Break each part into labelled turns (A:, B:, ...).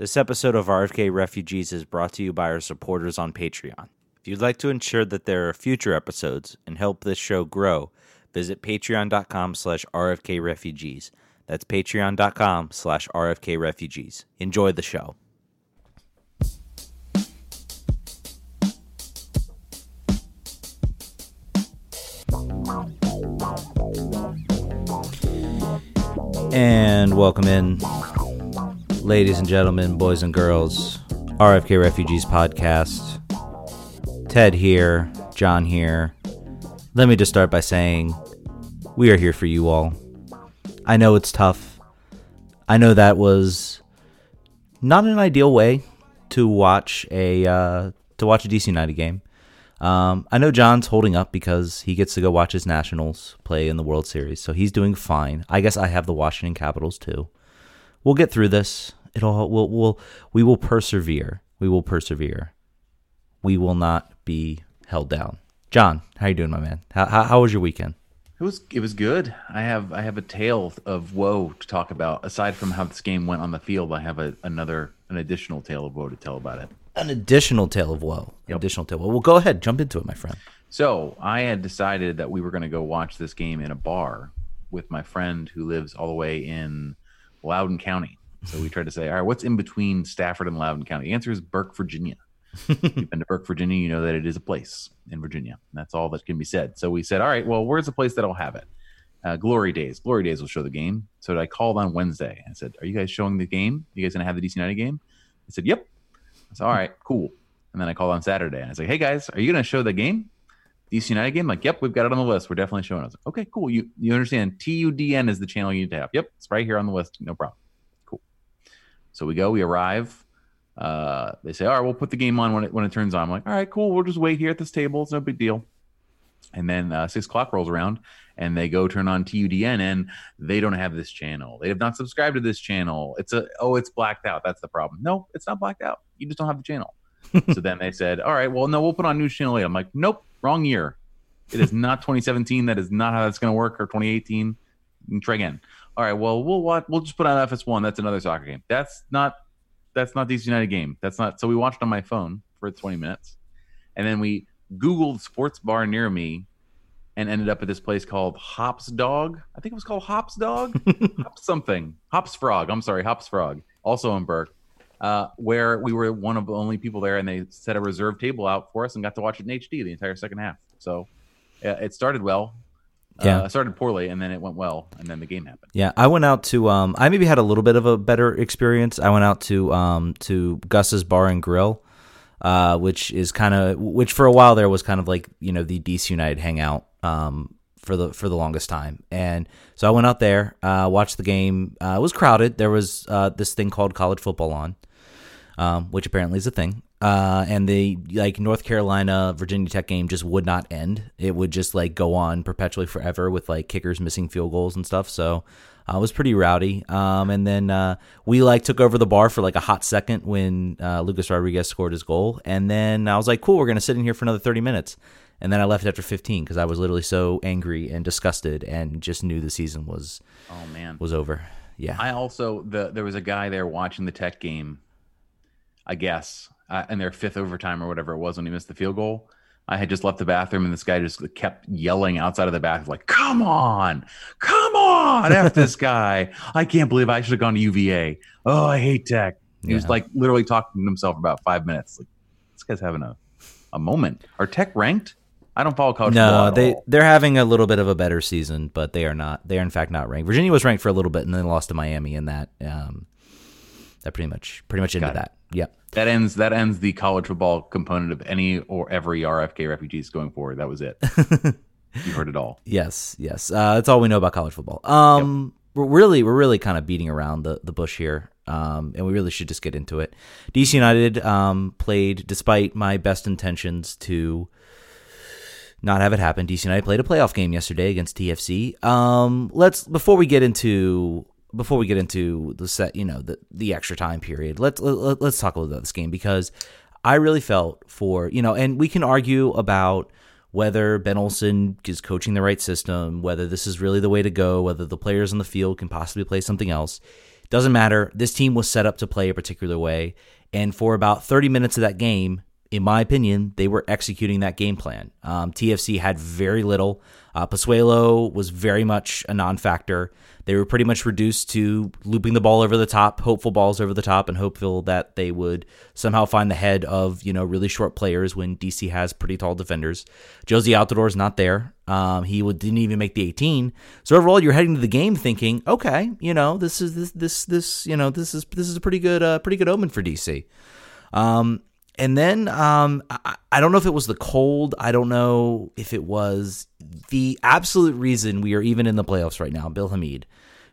A: This episode of RFK Refugees is brought to you by our supporters on Patreon. If you'd like to ensure that there are future episodes and help this show grow, visit patreon.com slash rfkrefugees. That's patreon.com slash rfkrefugees. Enjoy the show. And welcome in, ladies and gentlemen, boys and girls, RFK Refugees podcast. Ted here, John here. Let me just start by saying we are here for you all. I know it's tough. I know that was not an ideal way to watch a uh, to watch a DC United game. Um, I know John's holding up because he gets to go watch his Nationals play in the World Series, so he's doing fine. I guess I have the Washington Capitals too. We'll get through this. It'll we'll, we'll we will persevere. We will persevere. We will not be held down. John, how you doing, my man? How, how, how was your weekend?
B: It was it was good. I have I have a tale of woe to talk about. Aside from how this game went on the field, I have a, another an additional tale of woe to tell about it.
A: An additional tale of woe. An
B: Yep.
A: additional tale. Well, go ahead, jump into it, my friend.
B: So I had decided that we were going to go watch this game in a bar with my friend who lives all the way in Loudoun County. So we tried to say, all right, what's in between Stafford and Loudoun County? The answer is Burke, Virginia. you've been to Burke, Virginia, you know that it is a place in Virginia. That's all that can be said. So we said, all right, well, where's the place that'll have it? Uh, Glory Days. Glory Days will show the game. So I called on Wednesday. I said, are you guys showing the game? You guys going to have the DC United game? I said, yep. I said, all right, cool. And then I called on Saturday and I was like, hey guys, are you going to show the game? DC United game? Like, yep, we've got it on the list. We're definitely showing us. Okay, cool. You you understand? TUDN is the channel you need to have. Yep, it's right here on the list. No problem. Cool. So we go. We arrive. Uh, they say, all right, we'll put the game on when it when it turns on. I'm like, all right, cool. We'll just wait here at this table. It's no big deal. And then uh, six o'clock rolls around, and they go turn on TUDN, and they don't have this channel. They have not subscribed to this channel. It's a oh, it's blacked out. That's the problem. No, it's not blacked out. You just don't have the channel. so then they said, all right, well, no, we'll put on news channel eight. I'm like, nope, wrong year. It is not 2017. That is not how that's going to work. Or 2018. You can try again. All right, well, we'll watch. We'll just put on FS1. That's another soccer game. That's not. That's not DC United game. That's not. So we watched on my phone for 20 minutes, and then we Googled sports bar near me, and ended up at this place called Hops Dog. I think it was called Hops Dog, Hops something, Hops Frog. I'm sorry, Hops Frog. Also in Burke, uh, where we were one of the only people there, and they set a reserved table out for us and got to watch it in HD the entire second half. So uh, it started well.
A: Yeah.
B: Uh, started poorly, and then it went well, and then the game happened.
A: Yeah, I went out to. Um, I maybe had a little bit of a better experience. I went out to um to Gus's Bar and Grill, uh, which is kind of which for a while there was kind of like you know the DC United hangout um for the for the longest time. And so I went out there, uh, watched the game. Uh, it was crowded. There was uh, this thing called college football on, um, which apparently is a thing. Uh, and the like North Carolina Virginia Tech game just would not end. It would just like go on perpetually forever with like kickers missing field goals and stuff. So uh, it was pretty rowdy. Um, and then uh, we like took over the bar for like a hot second when uh, Lucas Rodriguez scored his goal. And then I was like, cool, we're gonna sit in here for another thirty minutes. And then I left after 15 because I was literally so angry and disgusted and just knew the season was
B: Oh man,
A: was over. Yeah.
B: I also the there was a guy there watching the Tech game, I guess, uh, in their fifth overtime or whatever it was when he missed the field goal. I had just left the bathroom and this guy just kept yelling outside of the bathroom like, "Come on, come on, f this guy! I can't believe I should have gone to UVA. Oh, I hate Tech." He was like literally talking to himself for about five minutes. Like, this guy's having a a moment. Are Tech ranked? I don't follow college football
A: No, they
B: all.
A: they're having a little bit of a better season, but they are not. They are in fact not ranked. Virginia was ranked for a little bit and then lost to Miami, in that um, that pretty much pretty much ended that. Yep.
B: That ends that ends the college football component of any or every RFK refugees going forward. That was it. you heard it all.
A: Yes, yes. Uh, that's all we know about college football. Um, we're really we're really kind of beating around the the bush here, um, and we really should just get into it. DC United um, played, despite my best intentions to not have it happen. DC United played a playoff game yesterday against TFC. Um, let's before we get into before we get into the set, you know, the the extra time period. Let's let, let's talk a little about this game because I really felt for you know, and we can argue about whether Ben Olsen is coaching the right system, whether this is really the way to go, whether the players on the field can possibly play something else. Doesn't matter. This team was set up to play a particular way. And for about 30 minutes of that game, in my opinion, they were executing that game plan. Um, TFC had very little. Uh, Pozuelo was very much a non factor. They were pretty much reduced to looping the ball over the top, hopeful balls over the top, and hopeful that they would somehow find the head of you know really short players when DC has pretty tall defenders. Jozy Altidore is not there. Um, he didn't even make the 18. So overall, you're heading to the game thinking, okay, you know this is this this this you know this is this is a pretty good uh, pretty good omen for DC. Um, and then um, I, I, don't know if it was the cold. I don't know if it was the absolute reason we are even in the playoffs right now. Bill Hamid,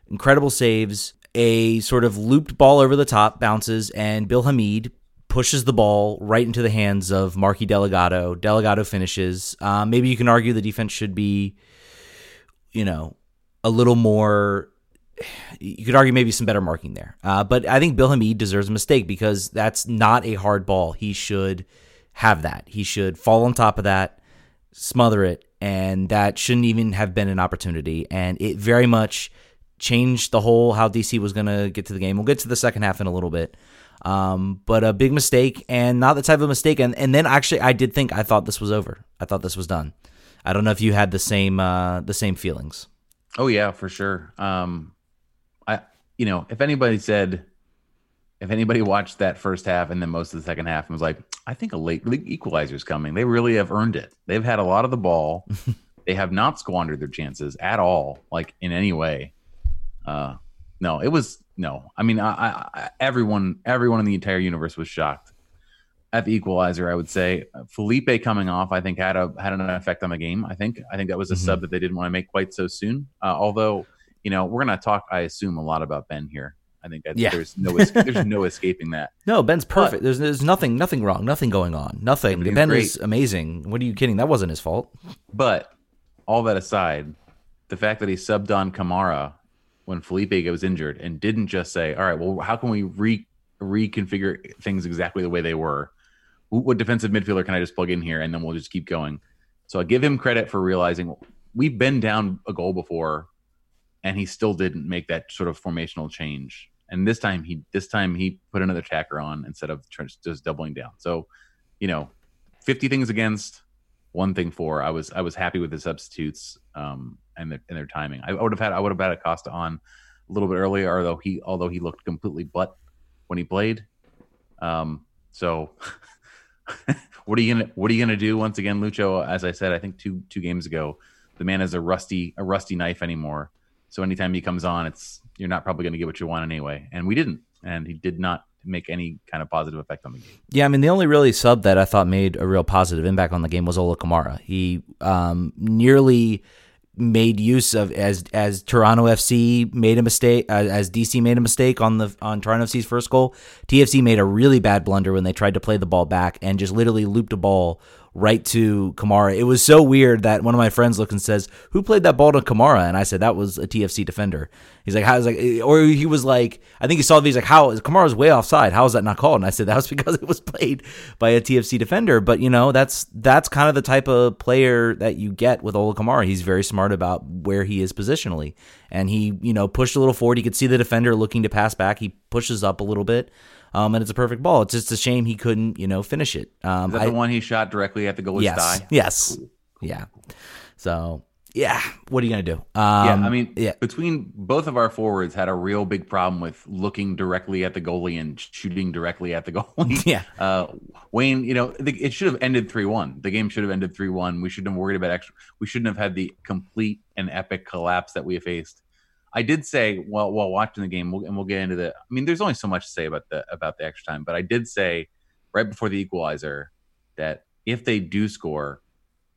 A: incredible saves, a sort of looped ball over the top bounces, and Bill Hamid pushes the ball right into the hands of Marky Delgado. Delgado finishes. Um, maybe you can argue the defense should be, you know, a little more you could argue maybe some better marking there. Uh, but I think Bill Hamid deserves a mistake because that's not a hard ball. He should have that. He should fall on top of that, smother it, and that shouldn't even have been an opportunity. And it very much changed the whole how DC was going to get to the game. We'll get to the second half in a little bit. Um, but a big mistake and not the type of mistake. And, and then actually, I did think I thought this was over. I thought this was done. I don't know if you had the same uh, the same feelings.
B: Oh yeah, for sure. Um, you know, if anybody said, if anybody watched that first half and then most of the second half and was like, I think a late equalizer is coming, they really have earned it. They've had a lot of the ball. they have not squandered their chances at all, like in any way. Uh, no, it was no. I mean, I, I, everyone, everyone in the entire universe was shocked at the equalizer. I would say Felipe coming off, I think had a had an effect on the game. I think, I think that was a mm-hmm. sub that they didn't want to make quite so soon. Uh, although you know, we're going to talk, I assume, a lot about Ben here. I think yeah. there's no there's no escaping that.
A: No, Ben's perfect. But, there's there's nothing nothing wrong, nothing going on, nothing. Ben is amazing. What are you kidding? That wasn't his fault.
B: But all that aside, the fact that he subbed on Kamara when Felipe was injured and didn't just say, "All right, well, how can we re reconfigure things exactly the way they were? What defensive midfielder can I just plug in here and then we'll just keep going?" So I give him credit for realizing we've been down a goal before and he still didn't make that sort of formational change. And this time he this time he put another attacker on instead of just doubling down. So, you know, 50 things against, one thing for. I was I was happy with the substitutes um, and their and their timing. I would have had I would have had Acosta on a little bit earlier, although he although he looked completely butt when he played. Um, so what are you gonna what are you gonna do once again, Lucho? As I said, I think two two games ago, the man is a rusty a rusty knife anymore. So anytime he comes on, it's you're not probably going to get what you want anyway. And we didn't, and he did not make any kind of positive effect on the game.
A: Yeah, I mean the only really sub that I thought made a real positive impact on the game was Ola Kamara. He um, nearly made use of as as Toronto FC made a mistake uh, as DC made a mistake on the on Toronto FC's first goal. TFC made a really bad blunder when they tried to play the ball back and just literally looped a ball right to Kamara. It was so weird that one of my friends looked and says, "Who played that ball to Kamara?" And I said, "That was a TFC defender." He's like, "How's like?" Eh, or he was like, "I think he saw the. He's like, how Kamara's way offside? How is that not called?" And I said, "That was because it was played by a TFC defender." But you know, that's that's kind of the type of player that you get with Ola Kamara. He's very smart about where he is positionally, and he you know pushed a little forward. He could see the defender looking to pass back. He pushes up a little bit um, and it's a perfect ball. It's just a shame he couldn't, you know, finish it. Um,
B: Is that I, the one he shot directly at the goalie's
A: yes,
B: thigh?
A: Yes. Yeah. So yeah, what are you gonna do?
B: Um, yeah, I mean, yeah. between both of our forwards had a real big problem with looking directly at the goalie and shooting directly at the goalie.
A: Yeah,
B: uh, Wayne, you know, it should have ended three one. The game should have ended three one. We shouldn't have worried about extra. We shouldn't have had the complete and epic collapse that we faced I did say while while watching the game, and we'll get into the. I mean, there's only so much to say about the about the extra time, but I did say right before the equalizer that if they do score,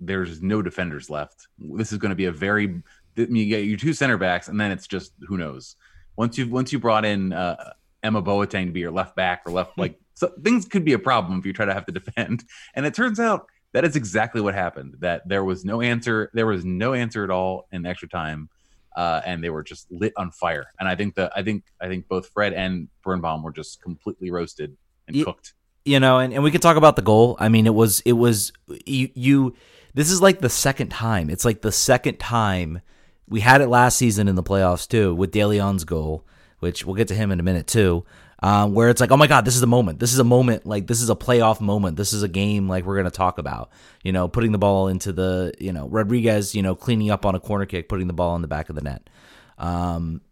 B: there's no defenders left. This is going to be a very you get your two center backs, and then it's just who knows. Once you once you brought in uh, Emma Boateng to be your left back or left like so things could be a problem if you try to have to defend. And it turns out that is exactly what happened. That there was no answer. There was no answer at all in extra time uh, and they were just lit on fire. And I think that I think I think both Fred and Birnbaum were just completely roasted and you, cooked.
A: You know, and, and we can talk about the goal. I mean, it was it was you you. This is like the second time. It's like the second time we had it last season in the playoffs too with De Leon's goal which we'll get to him in a minute too. Um, where it's like, oh my god, this is a moment. This is a moment. Like this is a playoff moment. This is a game like we're gonna talk about. You know, putting the ball into the you know Rodriguez, you know, cleaning up on a corner kick, putting the ball in the back of the net. Um,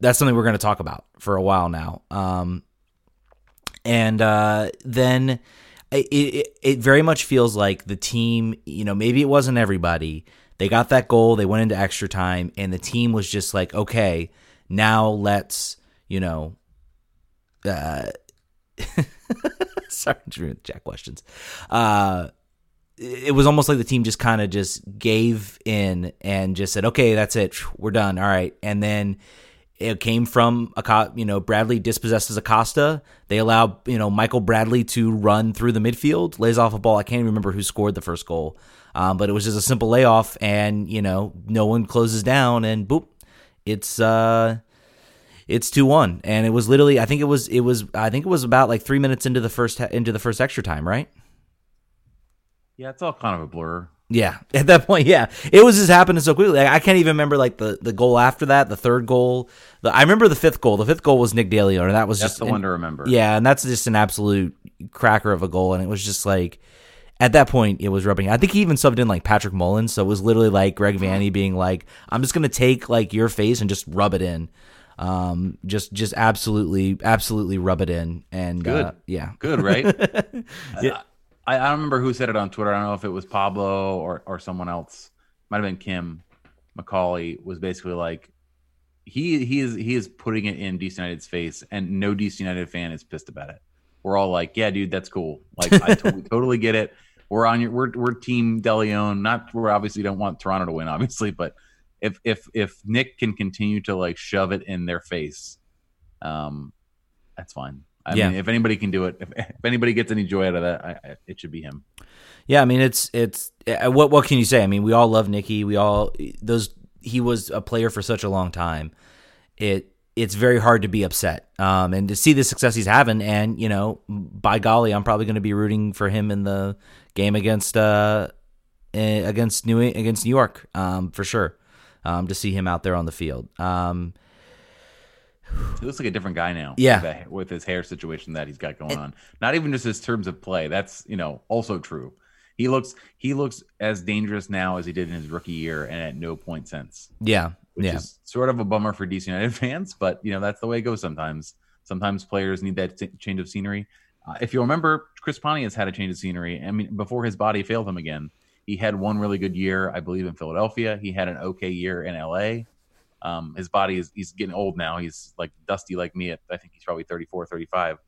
A: that's something we're gonna talk about for a while now. Um, and uh, then it, it it very much feels like the team. You know, maybe it wasn't everybody. They got that goal. They went into extra time, and the team was just like, okay, now let's you know uh, sorry, Jack questions. Uh, it was almost like the team just kind of just gave in and just said, "Okay, that's it, we're done." All right, and then it came from a you know Bradley dispossesses Acosta. They allow you know Michael Bradley to run through the midfield, lays off a ball. I can't even remember who scored the first goal, um, but it was just a simple layoff, and you know no one closes down, and boop, it's uh it's two one, and it was literally I think it was it was I think it was about like three minutes into the first into the first extra time, right?
B: Yeah, it's all kind of a blur.
A: Yeah, at that point, yeah, it was just happening so quickly. I can't even remember like the, the goal after that, the third goal. The, I remember the fifth goal. The fifth goal was Nick DeLeon, and that was
B: that's
A: just
B: the one to remember.
A: Yeah, and that's just an absolute cracker of a goal, and it was just like at that point it was rubbing. I think he even subbed in like Patrick Mullins, so it was literally like Greg mm-hmm. Vanney being like, "I'm just gonna take like your face and just rub it in." Um, just just absolutely absolutely rub it in and
B: good
A: uh, yeah
B: good right yeah I, I don't remember who said it on twitter i don't know if it was pablo or or someone else might have been kim mccauley was basically like he he is he is putting it in DC United's face, and no DC United fan is pissed about it. We're all like, yeah, dude, that's cool. Like, I totally, totally get it. We're on your we're we're team DeLeon. Not we're obviously don't want Toronto to win, obviously, but if if if Nick can continue to like shove it in their face, um, that's fine. I yeah. mean, if anybody can do it, if, if anybody gets any joy out of that, I, I, it should be him.
A: Yeah, I mean, it's it's uh, what what can you say? I mean, we all love Nicky. We all those he was a player for such a long time. It it's very hard to be upset. Um, and to see the success he's having, and you know, by golly, I'm probably going to be rooting for him in the game against uh against New against New York, um, for sure um, to see him out there on the field. Um,
B: he looks like a different guy now.
A: Yeah,
B: with, with his hair situation that he's got going on. Not even just his terms of play. That's you know also true. He looks he looks as dangerous now as he did in his rookie year, and at no point since.
A: Yeah,
B: which
A: yeah.
B: is sort of a bummer for DC United fans, but you know that's the way it goes sometimes. Sometimes players need that t- change of scenery. Uh, if you remember, Chris Pontius had a change of scenery. I mean, before his body failed him again, he had one really good year, I believe, in Philadelphia. He had an okay year in LA. Um, his body is he's getting old now. He's like dusty like me. At, I think he's probably 34, 35.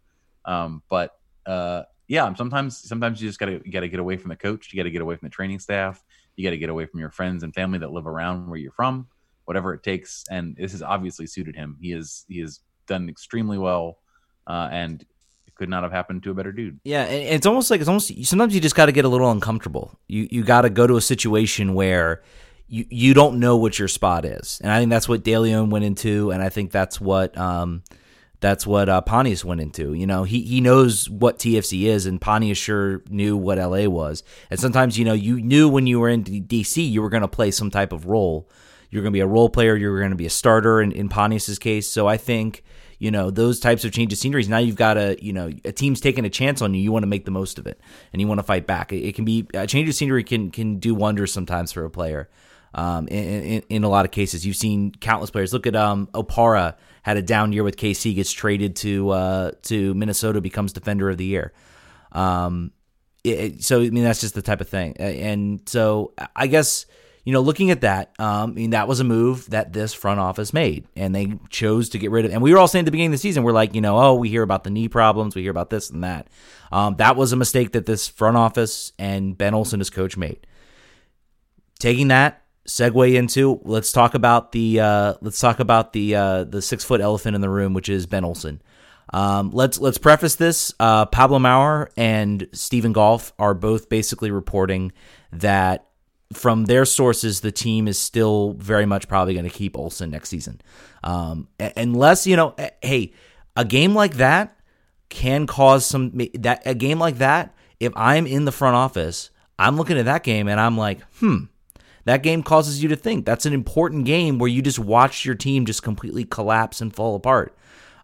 B: Um, but uh, yeah, sometimes sometimes you just gotta gotta get away from the coach. You gotta get away from the training staff. You gotta get away from your friends and family that live around where you're from. Whatever it takes, and this has obviously suited him. He is he has done extremely well, uh, and could not have happened to a better dude.
A: Yeah, and it's almost like it's almost sometimes you just got to get a little uncomfortable. You you got to go to a situation where you you don't know what your spot is, and I think that's what DeLeon went into, and I think that's what um that's what uh, Pontius went into. You know, he he knows what TFC is, and Pontius sure knew what LA was. And sometimes you know you knew when you were in DC you were going to play some type of role. You're going to be a role player. You're going to be a starter in, in Pontius's case. So I think you know those types of changes sceneries now you've got a you know a team's taking a chance on you you want to make the most of it and you want to fight back. It, it can be a change of scenery can can do wonders sometimes for a player um, in, in, in, a lot of cases. You've seen countless players. Look at um, opara had a down year with kc gets traded to uh, to minnesota becomes defender of the year. Um, it, so i mean that's just the type of thing. And so i guess you know, looking at that, um, I mean, that was a move that this front office made, and they chose to get rid of. And we were all saying at the beginning of the season, we're like, you know, oh, we hear about the knee problems, we hear about this and that. Um, that was a mistake that this front office and Ben Olsen, as coach, made. Taking that segue into let's talk about the uh, let's talk about the uh, the six foot elephant in the room, which is Ben Olsen. Um, let's let's preface this. Uh, Pablo Maurer and Stephen Goff are both basically reporting that from their sources, the team is still very much probably going to keep Olsen next season. Um, unless, you know, hey, a game like that can cause some that a game like that. If I'm in the front office, I'm looking at that game and I'm like, hmm, that game causes you to think. That's an important game where you just watch your team just completely collapse and fall apart.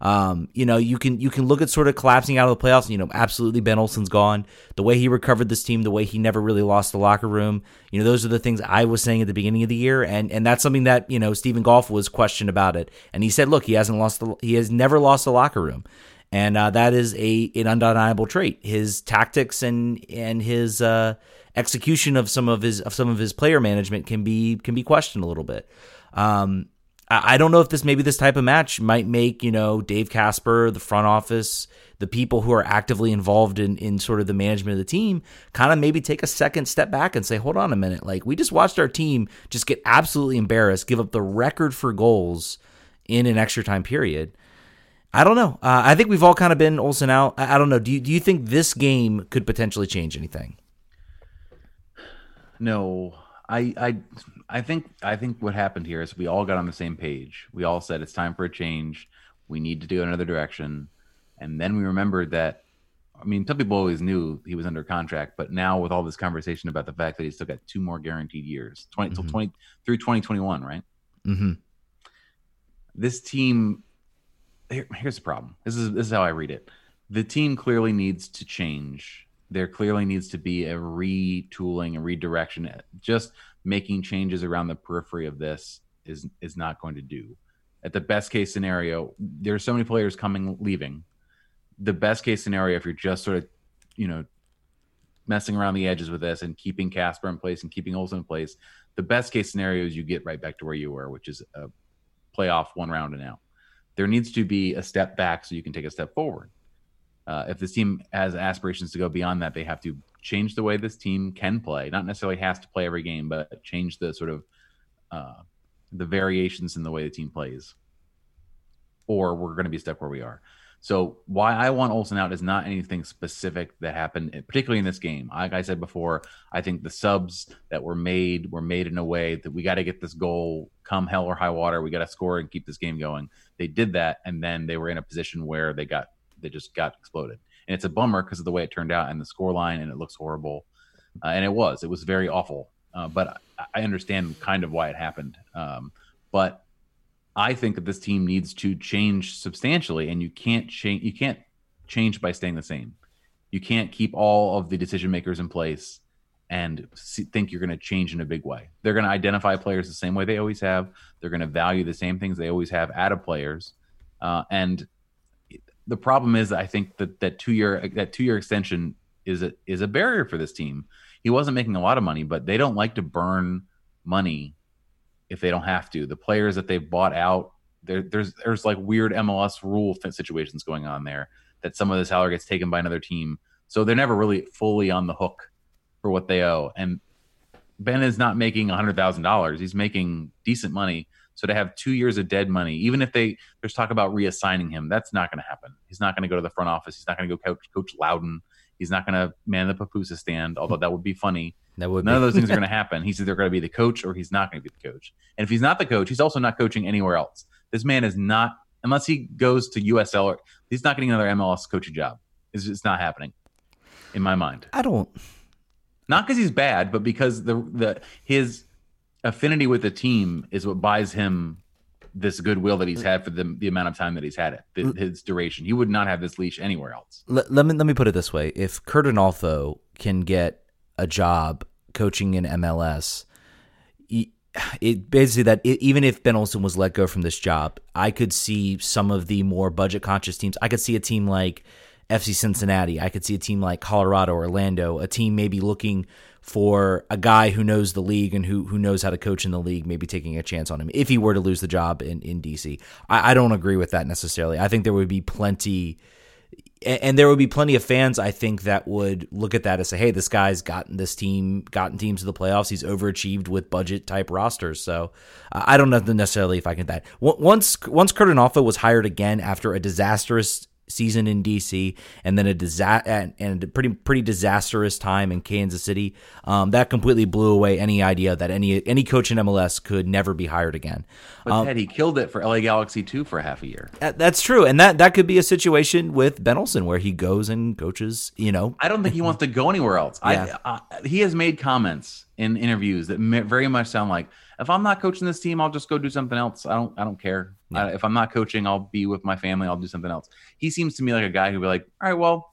A: Um, you know, you can you can look at sort of collapsing out of the playoffs. You know, absolutely Ben Olsen's gone. The way he recovered this team, the way he never really lost the locker room. You know, those are the things I was saying at the beginning of the year, and and that's something that you know Stephen Goff was questioned about it, and he said, look, he hasn't lost the he has never lost the locker room. And uh, that is a an undeniable trait. His tactics and and his uh, execution of some of his of some of his player management can be can be questioned a little bit. Um, I don't know if this maybe this type of match might make you know Dave Kasper, the front office, the people who are actively involved in in sort of the management of the team, kind of maybe take a second step back and say, hold on a minute, like we just watched our team just get absolutely embarrassed, give up the record for goals in an extra time period. I don't know. Uh, I think we've all kind of been Olsen out. I, I don't know. Do you do you think this game could potentially change anything?
B: No, I I I think I think what happened here is we all got on the same page. We all said it's time for a change. We need to do another direction. And then we remembered that I mean, some people always knew he was under contract, but now with all this conversation about the fact that he's still got two more guaranteed years, 20 mm-hmm. 20 through 2021, right?
A: Mm-hmm.
B: This team here, here's the problem. This is this is how I read it. The team clearly needs to change. There clearly needs to be a retooling a redirection. Just making changes around the periphery of this is is not going to do. At the best case scenario, there's so many players coming leaving. The best case scenario, if you're just sort of, you know, messing around the edges with this and keeping Kasper in place and keeping Olsen in place, the best case scenario is you get right back to where you were, which is a playoff one round and out. There needs to be a step back so you can take a step forward. Uh, if this team has aspirations to go beyond that, they have to change the way this team can play. Not necessarily has to play every game, but change the sort of uh, the variations in the way the team plays. Or we're going to be stuck where we are. So why I want Olsen out is not anything specific that happened, particularly in this game. Like I said before, I think the subs that were made were made in a way that we got to get this goal come hell or high water. We got to score and keep this game going. They did that, and then they were in a position where they got they just got exploded and it's a bummer because of the way it turned out and the score line, and it looks horrible. Uh, and it was, it was very awful. Uh, but I, I, understand kind of why it happened. Um, but I think that this team needs to change substantially, and you can't change. You can't change by staying the same. You can't keep all of the decision makers in place and see, think you're going to change in a big way. They're going to identify players the same way they always have. They're going to value the same things they always have out of players. Uh, and the problem is, I think that that two year that two year extension is a is a barrier for this team. He wasn't making a lot of money, but they don't like to burn money if they don't have to. The players that they've bought out, there, there's there's like weird MLS rule situations going on there that some of the salary gets taken by another team, so they're never really fully on the hook for what they owe. And Ben is not making a hundred thousand dollars; he's making decent money so to have two years of dead money, even if they there's talk about reassigning him, that's not going to happen. He's not going to go to the front office. He's not going to go coach Coach Loudoun. He's not going to man the Pupusa stand, although that would be funny.
A: That would
B: none
A: be.
B: of those things are going to happen. He's either going to be the coach or he's not going to be the coach. And if he's not the coach, he's also not coaching anywhere else. This man is not unless he goes to USL or he's not getting another MLS coaching job. It's just not happening in my mind.
A: I don't.
B: Not because he's bad, but because the the his affinity with the team is what buys him this goodwill that he's had for the, the amount of time that he's had it, the, mm. his duration. He would not have this leash anywhere else.
A: Let, let me let me put it this way: if Curt Onalfo can get a job coaching in MLS, it basically that it, even if Ben Olsen was let go from this job, I could see some of the more budget conscious teams. I could see a team like FC Cincinnati. I could see a team like Colorado, Orlando, a team maybe looking for a guy who knows the league and who who knows how to coach in the league, maybe taking a chance on him if he were to lose the job in in DC. I, I don't agree with that necessarily. I think there would be plenty. And there would be plenty of fans, I think, that would look at that and say, "Hey, this guy's gotten this team, gotten teams to the playoffs. He's overachieved with budget type rosters." So, I don't know necessarily if I can that. Once once Curt was hired again after a disastrous season in DC and then a disa- and, and a pretty pretty disastrous time in Kansas City. Um, that completely blew away any idea that any any coach in MLS could never be hired again.
B: But um, Ted, he killed it for LA Galaxy too for half a year.
A: That's true, and that that could be a situation with Ben Olsen where he goes and coaches. You know,
B: I don't think he wants to go anywhere else. Yeah. I, uh, he has made comments in interviews that very much sound like if I'm not coaching this team, I'll just go do something else. I don't I don't care.
A: Yeah.
B: I, if I'm not coaching, I'll be with my family. I'll do something else. He seems to me like a guy who'd be like, all right, well,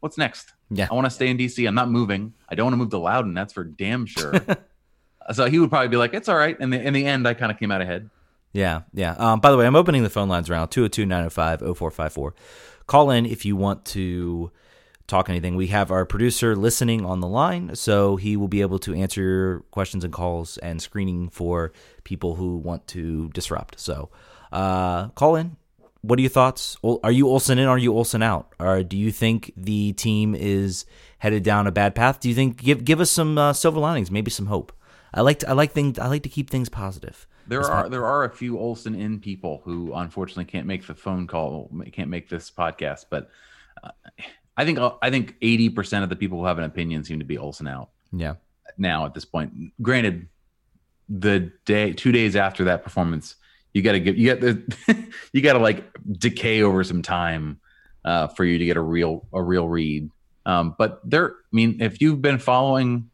B: what's next?
A: Yeah.
B: I want to stay in DC. I'm not moving. I don't want to move to Loudoun. That's for damn sure. so he would probably be like, it's all right. And in the end, I kind of came out ahead.
A: Yeah, yeah. Um, by the way, I'm opening the phone lines around 202 905 0454. Call in if you want to talk anything. We have our producer listening on the line, so he will be able to answer your questions and calls and screening for people who want to disrupt. So uh, call in. What are your thoughts? Are you Olsen in? Are you Olsen out? Or do you think the team is headed down a bad path? Do you think give give us some uh, silver linings, maybe some hope? I like to, I like things I like to keep things positive.
B: There are there are a few Olsen in people who unfortunately can't make the phone call, can't make this podcast. But uh, I think I think eighty percent of the people who have an opinion seem to be Olsen out
A: Yeah.
B: now at this point. Granted, the day two days after that performance, you got to get you got the you got to like decay over some time uh, for you to get a real a real read. Um, but there, I mean, if you've been following,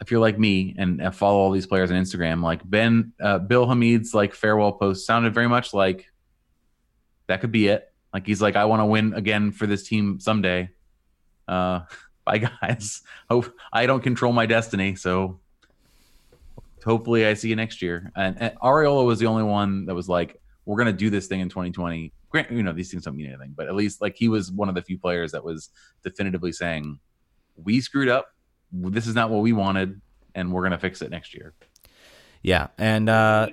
B: if you're like me and uh, follow all these players on Instagram, like Ben uh, Bill Hamid's like farewell post sounded very much like that could be it. Like he's like, I want to win again for this team someday. Uh, bye guys. Hope I don't control my destiny, so hopefully I see you next year. And, and Arriola was the only one that was like, we're gonna do this thing in 2020. Grant, you know, these things don't mean anything, but at least like he was one of the few players that was definitively saying, we screwed up. This is not what we wanted, and we're gonna fix it next year.
A: Yeah, and uh,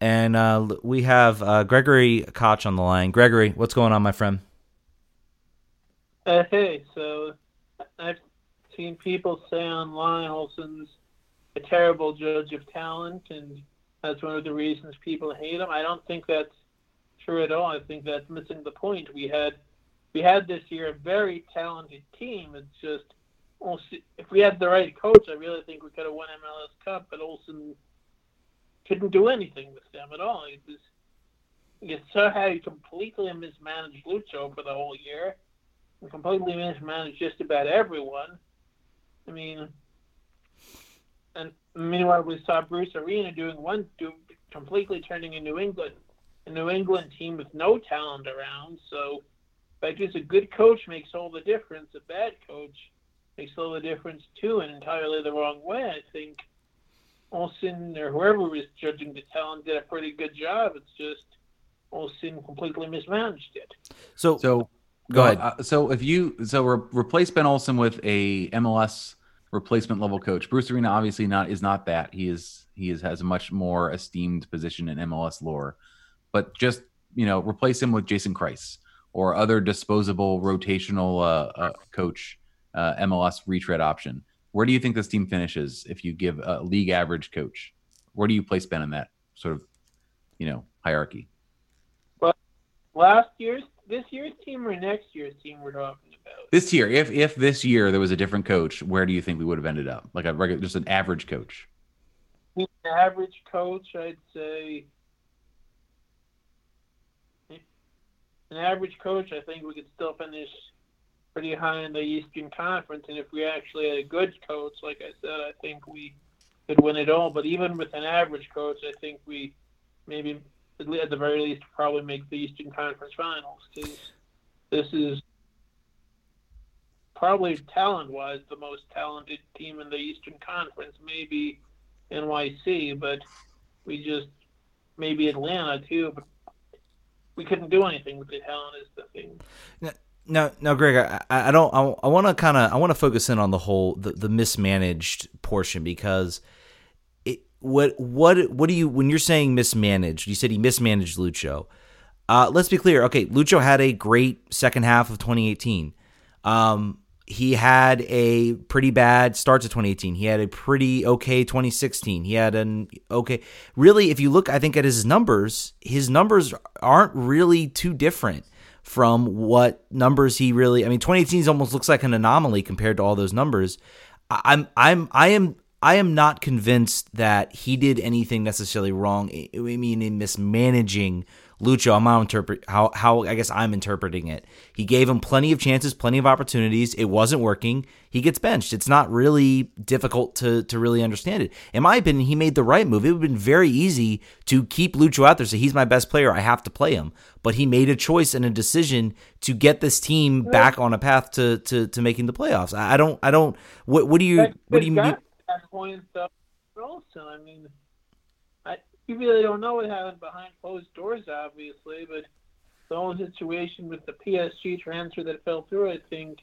A: and uh, we have uh, Gregory Koch on the line. Gregory, what's going on, my friend?
C: Uh, hey, so I've seen people say online Olsen's a terrible judge of talent, and that's one of the reasons people hate him. I don't think that's true at all. I think that's missing the point. We had we had this year a very talented team. It's just if we had the right coach, I really think we could have won MLS Cup. But Olsen couldn't do anything with them at all. It was you saw how he completely mismanaged Lucho for the whole year and completely mismanaged just about everyone. I mean, and meanwhile we saw Bruce Arena doing one, do, completely turning a New England, a New England team with no talent around. So, but just a good coach makes all the difference. A bad coach makes all the difference too, and entirely the wrong way. I think Olsen or whoever was judging the talent did a pretty good job. It's just Olsen completely mismanaged it.
A: So,
B: So
A: Go ahead.
B: Uh, so if you so re- replace Ben Olsen with a MLS replacement level coach, Bruce Arena obviously not is not that. He is he is has a much more esteemed position in MLS lore. But just you know replace him with Jason Kreis or other disposable rotational uh, uh, coach uh, MLS retread option. Where do you think this team finishes if you give a league average coach? Where do you place Ben in that sort of you know hierarchy?
C: Well, last year's, this year's team or next year's team we're talking about?
B: This year, if if this year there was a different coach, where do you think we would have ended up? Like a regular, just an average coach.
C: An average coach, I'd say. An average coach, I think we could still finish pretty high in the Eastern Conference, and if we actually had a good coach, like I said, I think we could win it all. But even with an average coach, I think we maybe at the very least probably make the Eastern Conference Finals because this is probably talent-wise the most talented team in the Eastern Conference. Maybe NYC, but we just maybe Atlanta too. But we couldn't do anything with the talent. Is the thing.
A: No, no, Greg. I, I don't. I, want to kind of. I want to focus in on the whole the, the mismanaged portion because it. What what what do you when you're saying mismanaged? You said he mismanaged Lucho. Uh, let's be clear. Okay, Lucho had a great second half of 2018. Um, he had a pretty bad start to 2018. He had a pretty okay 2016. He had an okay. Really, if you look, I think at his numbers, his numbers aren't really too different from what numbers he really. I mean, 2018 almost looks like an anomaly compared to all those numbers. I'm I'm I am I am not convinced that he did anything necessarily wrong. I mean, in mismanaging Lucho, I'm not interpret how how I guess I'm interpreting it. He gave him plenty of chances, plenty of opportunities. It wasn't working. He gets benched. It's not really difficult to to really understand it. In my opinion, he made the right move. It would have been very easy to keep Lucho out there. So he's my best player. I have to play him. But he made a choice and a decision to get this team back on a path to to, to making the playoffs. I, don't I don't. What what do you what do you mean?
C: Also, I mean you really don't know what happened behind closed doors, obviously, but the whole situation with the PSG transfer that fell through, I think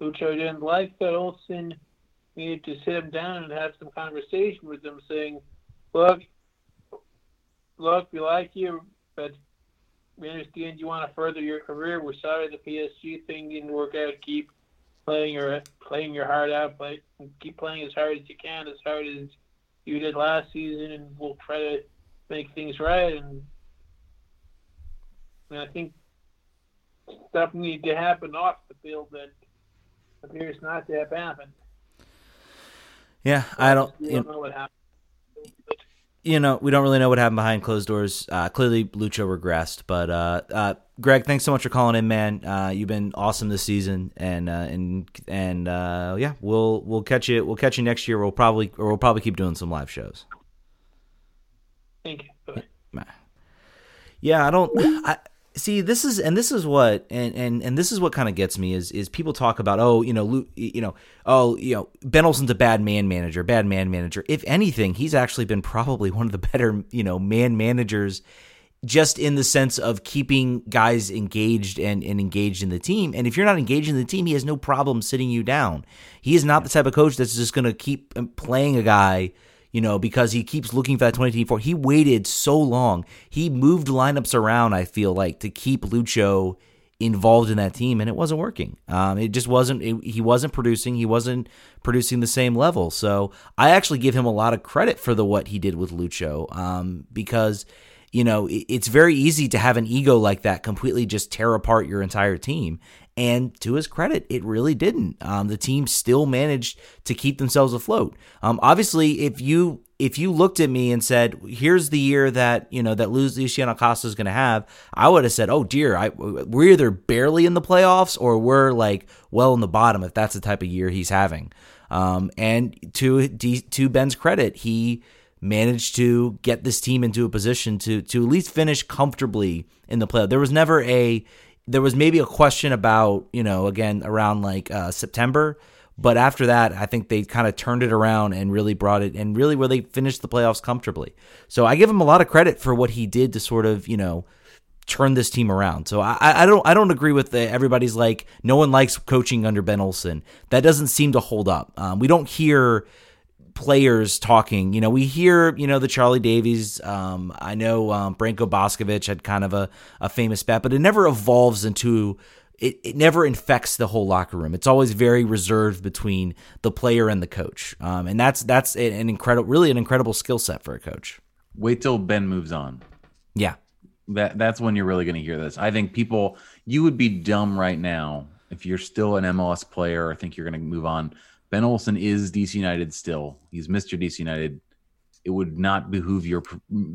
C: Lucho didn't like that. Olsen needed to sit him down and have some conversation with him, saying, "Look, look, we like you, but we understand you want to further your career. We're sorry the PSG thing didn't work out. Keep playing your playing your heart out, play keep playing as hard as you can, as hard as you did last season, and we'll try to make things right. And, and I think stuff needs to happen off the field that appears not to have happened.
A: Yeah, I don't,
C: you don't know what happened.
A: You know, we don't really know what happened behind closed doors. Uh, clearly, Lucho regressed, but uh, uh, Greg, thanks so much for calling in, man. Uh, you've been awesome this season, and uh, and and uh, yeah, we'll we'll catch you. We'll catch you next year. We'll probably or we'll probably keep doing some live shows.
C: Thank you.
A: Yeah, I don't. I, see this is and this is what and and and this is what kind of gets me is is people talk about oh you know you know oh you know Ben Olsen's a bad man manager bad man manager. If anything he's actually been probably one of the better you know man managers just in the sense of keeping guys engaged and, and engaged in the team. And if you're not engaged in the team he has no problem sitting you down. He is not the type of coach that's just going to keep um, playing a guy you know, because he keeps looking for that 2024. He waited so long. He moved lineups around, I feel like, to keep Lucho involved in that team, and it wasn't working. Um, it just wasn't, it, he wasn't producing. He wasn't producing the same level. So I actually give him a lot of credit for the what he did with Lucho um, because you know, it's very easy to have an ego like that completely just tear apart your entire team. And to his credit, it really didn't. Um, the team still managed to keep themselves afloat. Um, obviously, if you if you looked at me and said, "Here's the year that you know that Luciano Acosta is going to have," I would have said, "Oh dear, I, we're either barely in the playoffs or we're like well in the bottom if that's the type of year he's having." Um, and to to Ben's credit, he managed to get this team into a position to to at least finish comfortably in the playoff. There was never a there was maybe a question about you know again around like uh, September, but after that, I think they kind of turned it around and really brought it and really where they finished the playoffs comfortably. So I give him a lot of credit for what he did to sort of you know turn this team around. So I, I don't I don't agree with the, everybody's like no one likes coaching under Ben Olsen. That doesn't seem to hold up. Um, we don't hear players talking. You know, we hear, you know, the Charlie Davies. Um, I know um, Branko Boskovic had kind of a, a famous bet, but it never evolves into. It, it never infects the whole locker room. It's always very reserved between the player and the coach, um, and that's that's an incredible, really an incredible skill set for a coach.
B: Wait till Ben moves on.
A: Yeah,
B: that that's when you're really going to hear this. I think people, you would be dumb right now if you're still an MLS player or think you're going to move on Ben Olsen is DC United still. He's Mr. DC United. It would not behoove your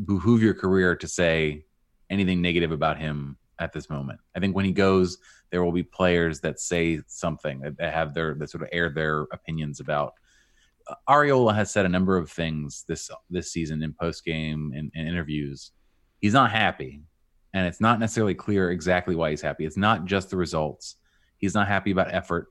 B: behoove your career to say anything negative about him at this moment. I think when he goes, there will be players that say something that have their that sort of air their opinions about. Uh, Arriola has said a number of things this this season in post game and interviews. He's not happy, and it's not necessarily clear exactly why he's happy. It's not just the results. He's not happy about effort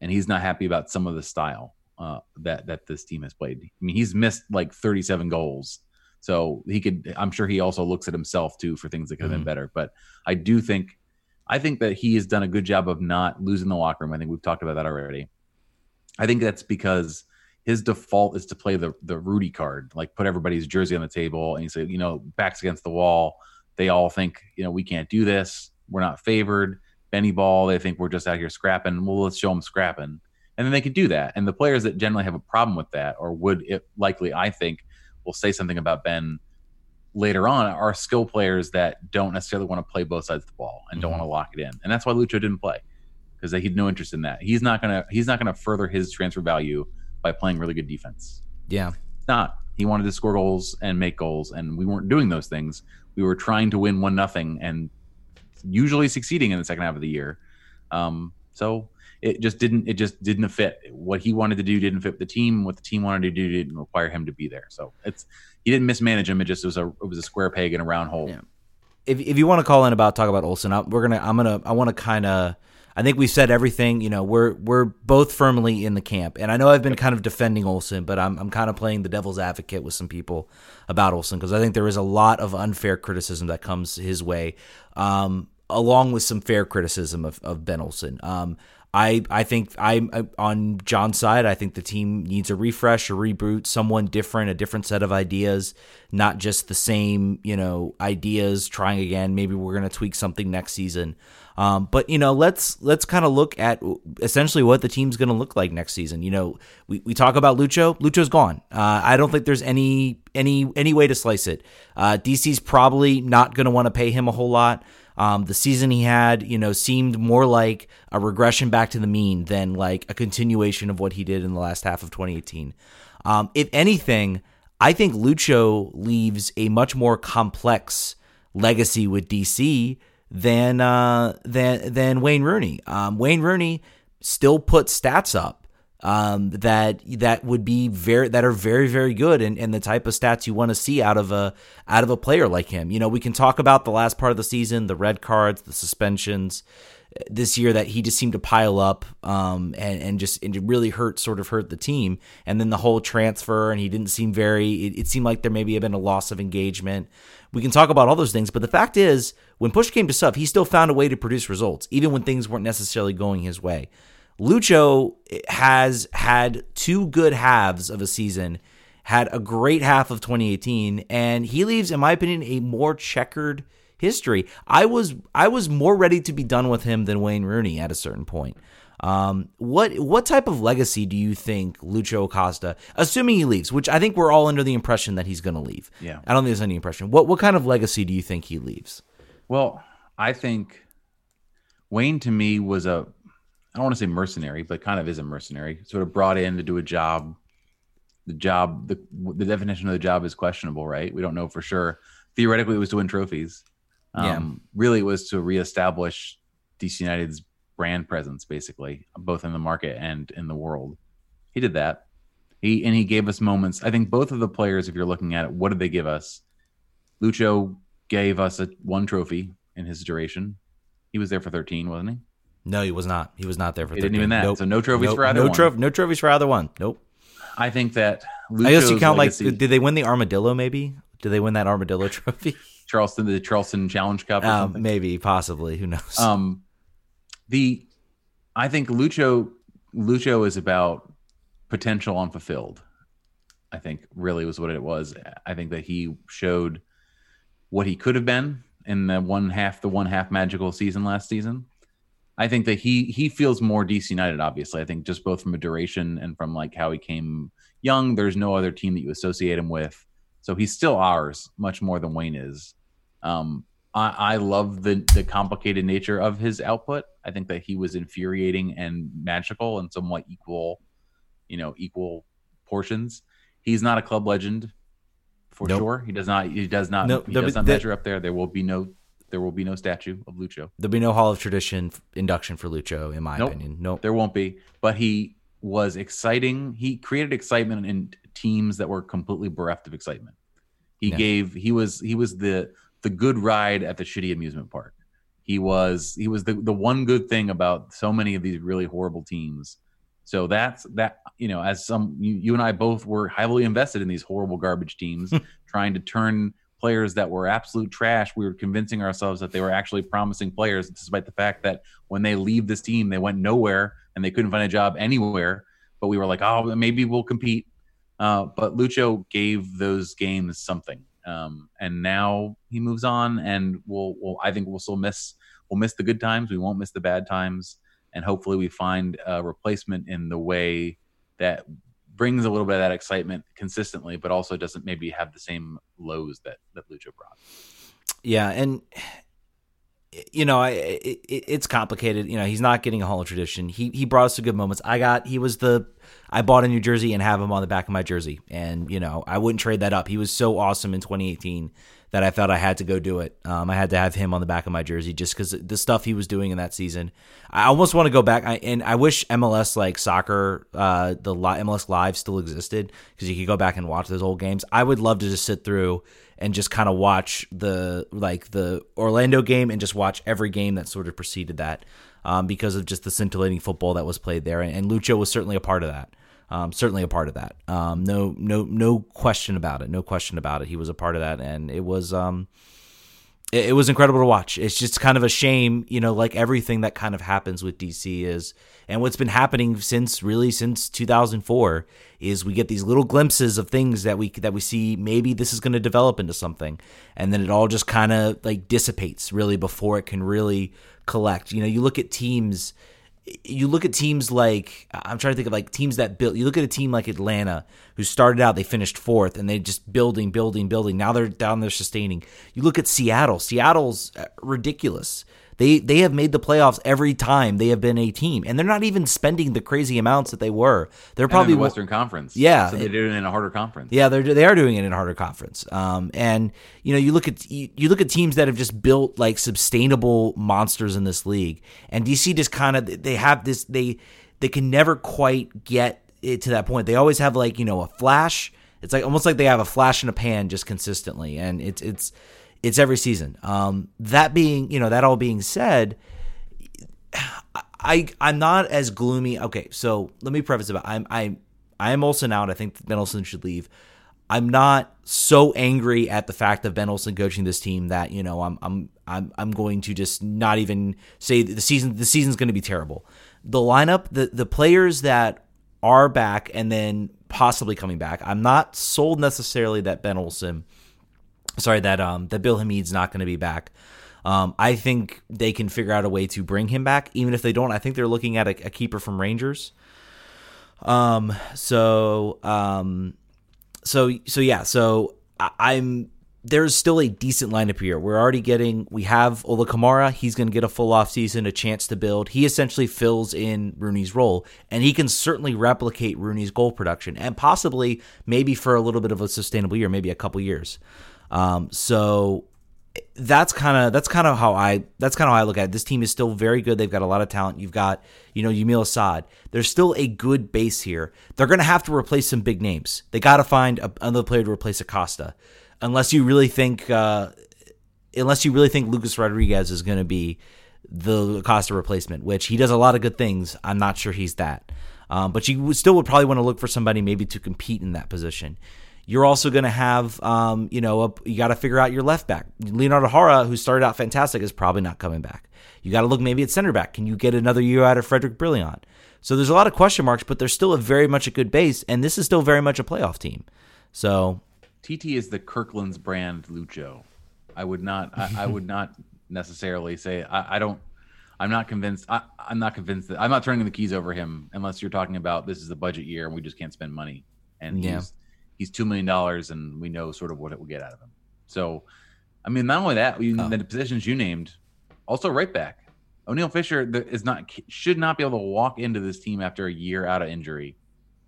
B: and he's not happy about some of the style uh, that that this team has played. I mean, he's missed like 37 goals, so he could. I'm sure he also looks at himself too for things that could have mm-hmm. been better. But I do think, I think that he has done a good job of not losing the locker room. I think we've talked about that already. I think that's because his default is to play the the Rudy card, like put everybody's jersey on the table and he say, you know, backs against the wall. They all think, you know, we can't do this. We're not favored Benny ball. They think we're just out here scrapping. Well, let's show them scrapping. And then they could do that. And the players that generally have a problem with that, or would it likely, I think, will say something about Ben later on, are skill players that don't necessarily want to play both sides of the ball and mm-hmm. don't want to lock it in. And that's why Lucho didn't play because he had no interest in that. He's not gonna he's not gonna further his transfer value by playing really good defense.
A: Yeah,
B: not He wanted to score goals and make goals, and we weren't doing those things. We were trying to win one nothing and usually succeeding in the second half of the year. Um, so it just didn't it just didn't fit. What he wanted to do didn't fit with the team. What the team wanted to do didn't require him to be there. So it's he didn't mismanage him. It just was a it was a square peg in a round hole.
A: Yeah. If if you want to call in about talk about Olsen, I, we're gonna I'm gonna I want to kind of. I think we said everything. You know, we're we're both firmly in the camp, and I know I've been kind of defending Olsen, but I'm I'm kind of playing the devil's advocate with some people about Olsen because I think there is a lot of unfair criticism that comes his way, um, along with some fair criticism of, of Ben Olsen. Um, I I think I'm on John's side. I think the team needs a refresh, a reboot, someone different, a different set of ideas, not just the same you know ideas. Trying again. Maybe we're gonna tweak something next season. Um, but you know, let's let's kind of look at essentially what the team's going to look like next season. You know, we, we talk about Lucho. Lucho's gone. Uh, I don't think there's any any any way to slice it. Uh, DC's probably not going to want to pay him a whole lot. Um, the season he had, you know, seemed more like a regression back to the mean than like a continuation of what he did in the last half of 2018. Um, if anything, I think Lucho leaves a much more complex legacy with DC than uh, than than Wayne Rooney. Um, Wayne Rooney still put stats up um, that that would be very that are very very good and, and the type of stats you want to see out of a out of a player like him. You know, we can talk about the last part of the season, the red cards, the suspensions this year that he just seemed to pile up um, and, and just and really hurt sort of hurt the team and then the whole transfer and he didn't seem very it, it seemed like there maybe had been a loss of engagement we can talk about all those things but the fact is when push came to shove he still found a way to produce results even when things weren't necessarily going his way Lucho has had two good halves of a season, had a great half of 2018, and he leaves, in my opinion, a more checkered history. I was I was more ready to be done with him than Wayne Rooney at a certain point. Um, what what type of legacy do you think Lucho Acosta, assuming he leaves, which I think we're all under the impression that he's going to leave.
B: Yeah,
A: I don't think there's any impression. What what kind of legacy do you think he leaves?
B: Well, I think Wayne to me was a I don't want to say mercenary, but kind of is a mercenary. Sort of brought in to do a job. The job, the the definition of the job is questionable, right? We don't know for sure. Theoretically, it was to win trophies. Um, yeah. Really, it was to reestablish DC United's brand presence, basically, both in the market and in the world. He did that. He and he gave us moments. I think both of the players, if you're looking at it, what did they give us? Lucho gave us a one trophy in his duration. He was there for 13, wasn't he?
A: No, he was not. He was not there for.
B: He didn't even that.
A: Nope.
B: So no trophies
A: nope.
B: for either
A: no
B: one.
A: Tro- no trophies for either one. Nope.
B: I think that.
A: Lucho's I guess you count legacy, like. Did they win the armadillo? Maybe. Did they win that armadillo trophy?
B: Charleston, the Charleston Challenge Cup. Um,
A: maybe, possibly. Who knows?
B: Um, the, I think Lucho, Lucho is about potential unfulfilled. I think really was what it was. I think that he showed what he could have been in the one half, the one half magical season last season. I think that he he feels more DC United. Obviously, I think just both from a duration and from like how he came young. There's no other team that you associate him with, so he's still ours much more than Wayne is. Um, I, I love the the complicated nature of his output. I think that he was infuriating and magical and somewhat equal, you know, equal portions. He's not a club legend for nope. sure. He does not. He does not. Nope. He does not measure up there. There will be no there will be no statue of Lucho.
A: There'll be no Hall of Tradition induction for Lucho, in my
B: nope,
A: opinion. No, nope.
B: there won't be. But he was exciting. He created excitement in teams that were completely bereft of excitement. He yeah. gave. He was. He was the the good ride at the shitty amusement park. He was. He was the the one good thing about so many of these really horrible teams. So that's that. You know, as some you, you and I both were heavily invested in these horrible garbage teams, trying to turn players that were absolute trash, we were convincing ourselves that they were actually promising players, despite the fact that when they leave this team, they went nowhere and they couldn't find a job anywhere. But we were like, oh, maybe we'll compete. Uh, but Lucho gave those games something, um, and now he moves on, and we'll, we'll, I think we'll still miss we'll miss the good times. We won't miss the bad times, and hopefully we find a replacement in the way that brings a little bit of that excitement consistently, but also doesn't maybe have the same lows that that Lucho brought.
A: Yeah, and you know, I, it, it's complicated. You know, he's not getting a Hall of Tradition. He he brought us some good moments. I got he was the I bought a New Jersey and have him on the back of my jersey, and you know I wouldn't trade that up. He was so awesome in 2018 that I felt I had to go do it. Um, I had to have him on the back of my jersey just because the stuff he was doing in that season. I almost want to go back, I, and I wish MLS like soccer, uh, the MLS Live still existed because you could go back and watch those old games. I would love to just sit through and just kind of watch the like the Orlando game and just watch every game that sort of preceded that um, because of just the scintillating football that was played there, and, and Lucho was certainly a part of that. Um, certainly a part of that. Um, no, no, no question about it. No question about it. He was a part of that, and it was, um, it, it, was incredible to watch. It's just kind of a shame, you know, like everything that kind of happens with DC is, and what's been happening since really since 2004 is we get these little glimpses of things that we that we see. Maybe this is going to develop into something, and then it all just kind of like dissipates really before it can really collect. You know, you look at teams you look at teams like I'm trying to think of like teams that built. You look at a team like Atlanta, who started out they finished fourth, and they just building, building, building. Now they're down there sustaining. You look at Seattle. Seattle's uh, ridiculous. They they have made the playoffs every time they have been a team, and they're not even spending the crazy amounts that they were. They're probably
B: the Western Conference.
A: Yeah,
B: so they're doing it in a harder conference.
A: Yeah, they're they are doing it in a harder conference. Um, and you know you look at you, you look at teams that have just built like sustainable monsters in this league, and DC just kind of they have this they they can never quite get it to that point. They always have like you know a flash. It's like almost like they have a flash in a pan just consistently, and it's it's it's every season. Um, that being, you know, that all being said, I I'm not as gloomy. Okay, so let me preface about I'm I'm I am Olsen out. I think Ben Olsen should leave. I'm not so angry at the fact of Ben Olsen coaching this team that you know I'm I'm I'm I'm going to just not even say the season the season's going to be terrible. The lineup, the the players that are back and then possibly coming back. I'm not sold necessarily that Ben Olsen sorry that um that Bill Hamid's not going to be back. Um, I think they can figure out a way to bring him back. Even if they don't, I think they're looking at a, a keeper from Rangers. Um, so um, so so yeah, so I, am there's still a decent lineup here. We're already getting we have Ola Kamara. He's going to get a full off season, a chance to build. He essentially fills in Rooney's role, and he can certainly replicate Rooney's goal production, and possibly maybe for a little bit of a sustainable year, maybe a couple years. Um, so that's kind of that's kind of how I that's kind of how I look at it. This team is still very good. They've got a lot of talent. You've got you know Yamil Asad. There's still a good base here. They're going to have to replace some big names. They got to find a, another player to replace Acosta, unless you really think uh, unless you really think Lucas Rodriguez is going to be the Acosta replacement, which he does a lot of good things. I'm not sure he's that. Um, but you still would probably want to look for somebody maybe to compete in that position. You're also going to have, um, you know, a, you got to figure out your left back. Leonardo Jara, who started out fantastic, is probably not coming back. You got to look maybe at center back. Can you get another year out of Frédéric Brillant? So there's a lot of question marks, but there's still a very much a good base, and this is still very much a playoff team. So
B: TT is the Kirkland's brand Lucho. I would not. I, I would not necessarily say. I, I, don't. I'm not convinced. I, am not convinced that I'm not turning the keys over him unless you're talking about this is a budget year and we just can't spend money. And yeah. he's he's two million dollars, and we know sort of what it will get out of him. So, I mean, not only that, oh. the positions you named, also right back. Oniel Fisher is not should not be able to walk into this team after a year out of injury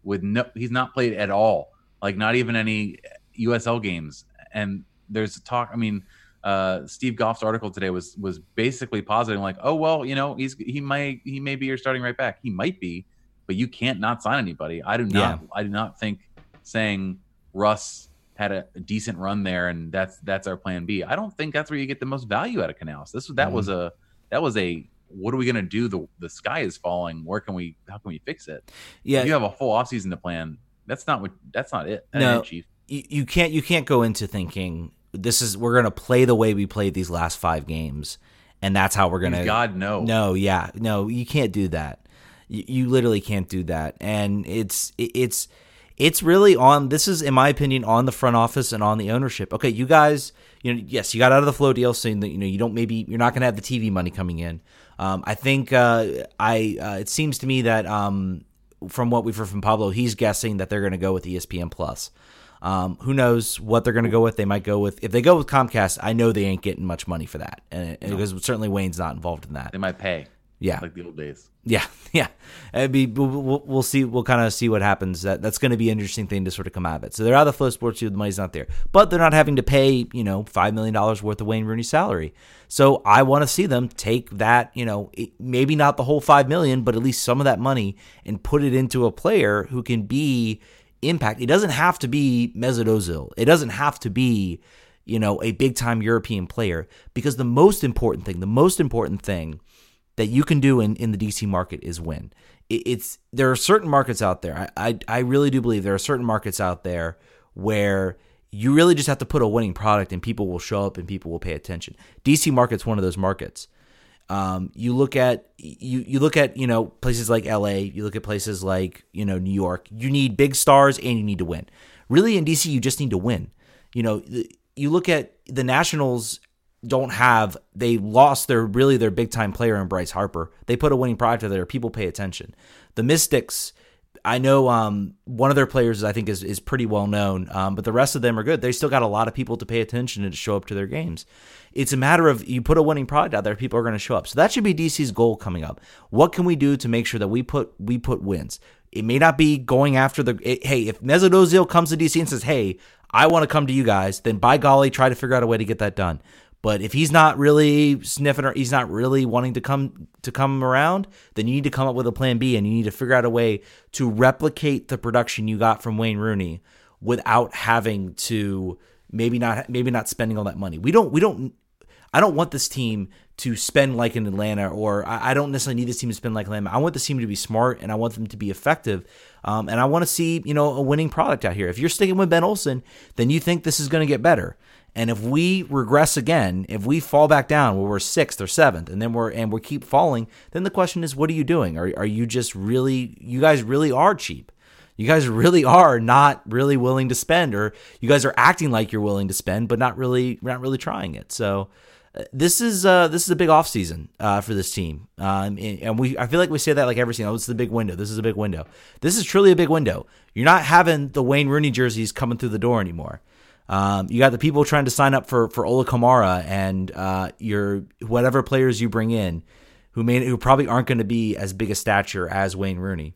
B: with no he's not played at all like not even any USL games and there's talk I mean uh, Steve Goff's article today was was basically positing like oh well you know he's he might he may be your starting right back he might be but you can't not sign anybody I do not yeah. I do not think saying Russ had a, a, decent run there and that's that's our plan B. I don't think that's where you get the most value out of Canouse. This that mm-hmm. was a that was a what are we gonna do? The the sky is falling. Where can we how can we fix it?
A: Yeah,
B: if you have a full offseason to plan. That's not what that's not it. That no, it, Chief.
A: You, you can't you can't go into thinking this is we're gonna play the way we played these last five games, and that's how we're gonna.
B: God no,
A: no, yeah, no, you can't do that. You, you literally can't do that, and it's it's it's really on this is in my opinion on the front office and on the ownership okay you guys you know yes you got out of the Flo deal saying that you know you don't maybe you're not going to have the tv money coming in um, i think uh, i uh, it seems to me that um, from what we've heard from pablo he's guessing that they're going to go with espn plus Um, who knows what they're going to go with? They might go with if they go with Comcast. I know they ain't getting much money for that, and, and because certainly Wayne's not involved in that.
B: They might pay.
A: Yeah,
B: like the old days.
A: Yeah, yeah. It'd be we'll, we'll see. We'll kind of see what happens. That that's going to be an interesting thing to sort of come out of it. So they're out of the FloSports. The money's not there, but they're not having to pay you know five million dollars worth of Wayne Rooney salary. So I want to see them take that you know maybe not the whole five million, but at least some of that money and put it into a player who can be impact. It doesn't have to be Mesut Ozil. It doesn't have to be you know a big time European player because the most important thing, the most important thing that you can do in, in the DC market is win. It, it's there are certain markets out there. I, I I really do believe there are certain markets out there where you really just have to put a winning product and people will show up and people will pay attention. DC market's one of those markets. Um, you look at you you look at you know places like LA, you look at places like you know New York. You need big stars and you need to win. Really, in DC, you just need to win. You know, you look at the Nationals don't have they lost their really their big time player in Bryce Harper. They put a winning product out there. People pay attention. The Mystics, I know um, one of their players I think is is pretty well known, um, but the rest of them are good. They still got a lot of people to pay attention and to show up to their games. It's a matter of you put a winning product out there, people are going to show up. So that should be DC's goal coming up. What can we do to make sure that we put we put wins? It may not be going after the it, hey if Mesut comes to DC and says hey I want to come to you guys, then by golly try to figure out a way to get that done. But if he's not really sniffing or he's not really wanting to come to come around, then you need to come up with a plan B and you need to figure out a way to replicate the production you got from Wayne Rooney without having to maybe not maybe not spending all that money. We don't we don't I don't want this team to spend like in Atlanta, or I, don't necessarily need this team to spend like Atlanta. I want this team to be smart, and I want them to be effective, um, and I want to see you know a winning product out here. If you're sticking with Ben Olsen, then you think this is going to get better. And if we regress again, if we fall back down where we're sixth or seventh, and then we're and we keep falling, then the question is, what are you doing? Are are you just really? You guys really are cheap. You guys really are not really willing to spend, or you guys are acting like you're willing to spend, but not really not really trying it. So uh, this is uh, this is a big off season uh, for this team, um, and we I feel like we say that like every season. Oh, it's the big window. This is a big window. This is truly a big window. You're not having the Wayne Rooney jerseys coming through the door anymore. Um, you got the people trying to sign up for for Ola Kamara and uh, your whatever players you bring in, who may who probably aren't going to be as big a stature as Wayne Rooney.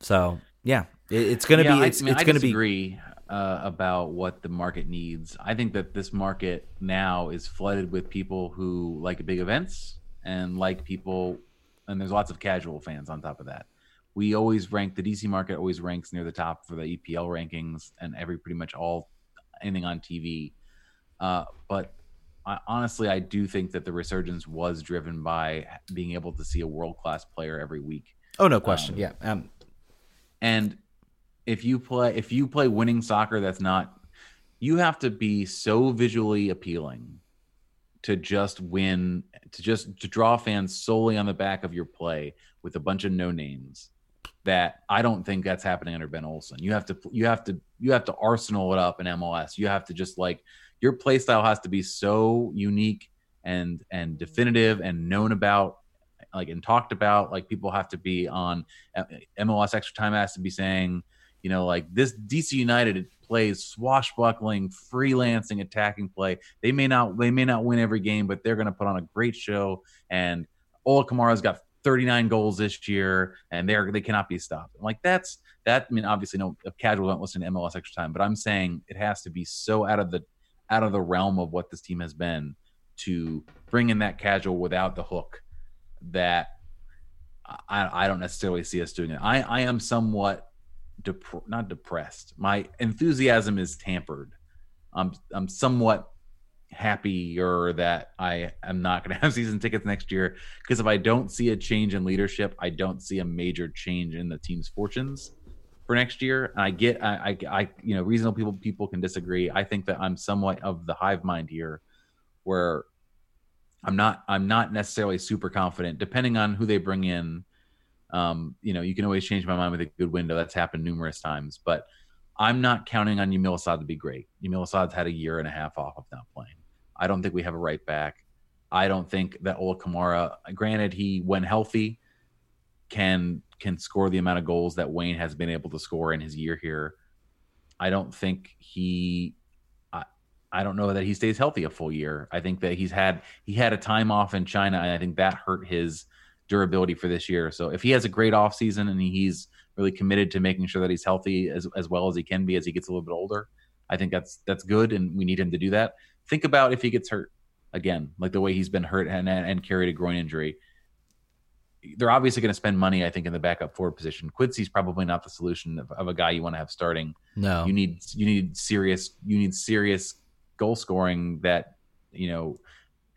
A: So yeah, it, it's going to
B: yeah,
A: be it's,
B: I mean,
A: it's going to be
B: uh, about what the market needs. I think that this market now is flooded with people who like big events and like people, and there's lots of casual fans on top of that we always rank the DC market always ranks near the top for the EPL rankings and every pretty much all anything on TV. Uh, but I, honestly, I do think that the resurgence was driven by being able to see a world class player every week.
A: Oh no question, um, yeah. Um,
B: and if you play if you play winning soccer, that's not you have to be so visually appealing to just win to just to draw fans solely on the back of your play with a bunch of no names that I don't think that's happening under Ben Olsen. You have to you have to you have to arsenal it up in MLS. You have to just like your play style has to be so unique and and definitive and known about like and talked about like people have to be on uh, MLS extra time has to be saying you know like this DC United plays swashbuckling freelancing attacking play they may not they may not win every game but they're going to put on a great show and Ola Kamara's got 39 goals this year, and they're they cannot be stopped. Like that's that. I mean, obviously, no a casual don't listen to MLS extra time, but I'm saying it has to be so out of the out of the realm of what this team has been to bring in that casual without the hook that I, I don't necessarily see us doing it. I, I am somewhat dep- not depressed. My enthusiasm is tampered. I'm I'm somewhat happier that I am not going to have season tickets next year because if I don't see a change in leadership, I don't see a major change in the team's fortunes for next year. And I get, I, I, I, you know, reasonable people people can disagree. I think that I'm somewhat of the hive mind here, where I'm not, I'm not necessarily super confident. Depending on who they bring in, um, you know, you can always change my mind with a good window. That's happened numerous times, but I'm not counting on Yamil Asad to be great. Yamil Asad's had a year and a half off of not playing. I don't think we have a right back. I don't think that Ola Kamara, granted, he when healthy, can can score the amount of goals that Wayne has been able to score in his year here. I don't think he. I, I don't know that he stays healthy a full year. I think that he's had he had a time off in China, and I think that hurt his durability for this year. So if he has a great off season and he's really committed to making sure that he's healthy as as well as he can be as he gets a little bit older, I think that's that's good, and we need him to do that. Think about if he gets hurt again, like the way he's been hurt and and carried a groin injury. They're obviously going to spend money, I think, in the backup forward position. Quincy's probably not the solution of, of a guy you want to have starting.
A: No,
B: You need you need serious you need serious goal scoring that you know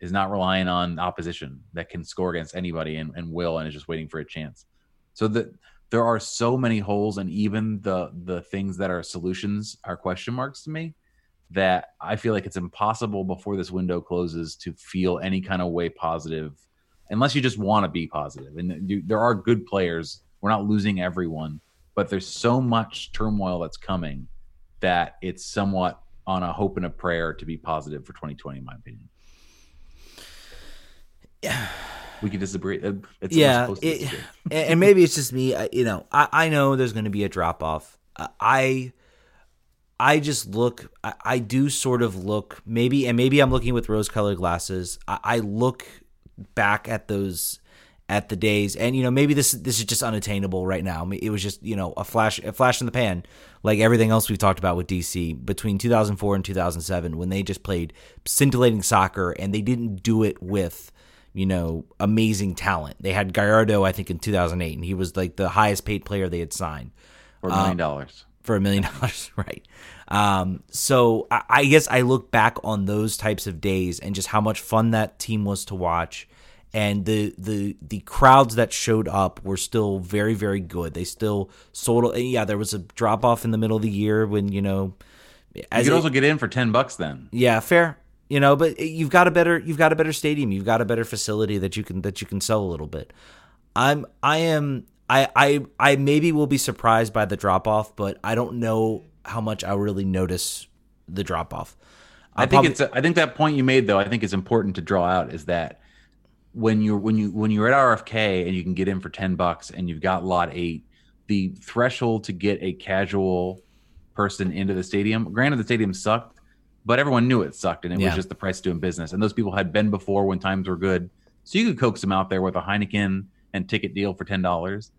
B: is not relying on opposition that can score against anybody and, and will and is just waiting for a chance. So that there are so many holes and even the the things that are solutions are question marks to me that I feel like it's impossible before this window closes to feel any kind of way positive unless you just want to be positive. And you, there are good players. We're not losing everyone, but there's so much turmoil that's coming that it's somewhat on a hope and a prayer to be positive for 2020, in my opinion.
A: Yeah.
B: We can disagree. Uh, it's
A: yeah,
B: supposed to
A: it-
B: disagree.
A: and maybe it's just me. You know, I, I know there's going to be a drop off. Uh, I I just look. I, I do sort of look. Maybe and maybe I'm looking with rose colored glasses. I, I look back at those at the days, and you know maybe this this is just unattainable right now. It was just you know a flash a flash in the pan, like everything else we've talked about with DC between 2004 and 2007 when they just played scintillating soccer and they didn't do it with you know, amazing talent. They had Gallardo, I think, in 2008, and he was like the highest paid player they had signed
B: For a
A: Um,
B: million dollars.
A: for a million dollars, right? Um, so I, I guess I look back on those types of days and just how much fun that team was to watch, and the the the crowds that showed up were still very very good. They still sold. Yeah, there was a drop off in the middle of the year when you know,
B: You could
A: it-
B: also get in for 10 bucks then.
A: yeah, fair. You know, but you've got a better you've got a better stadium. You've got a better facility that you can that you can sell a little bit. I'm I am I I I maybe will be surprised by the drop off, but I don't know how much I'll really notice the drop off.
B: I think it's. A, I think that point you made though. I think is important to draw out is that when you're when you when you're at RFK and you can get in for ten bucks and you've got lot eight, the threshold to get a casual person into the stadium. Granted, the stadium sucked, but everyone knew it sucked, and it
A: Yeah.
B: was just the price of doing business. And those people had been before when times were good, so you could coax them out there with a Heineken and ticket deal for ten dollars.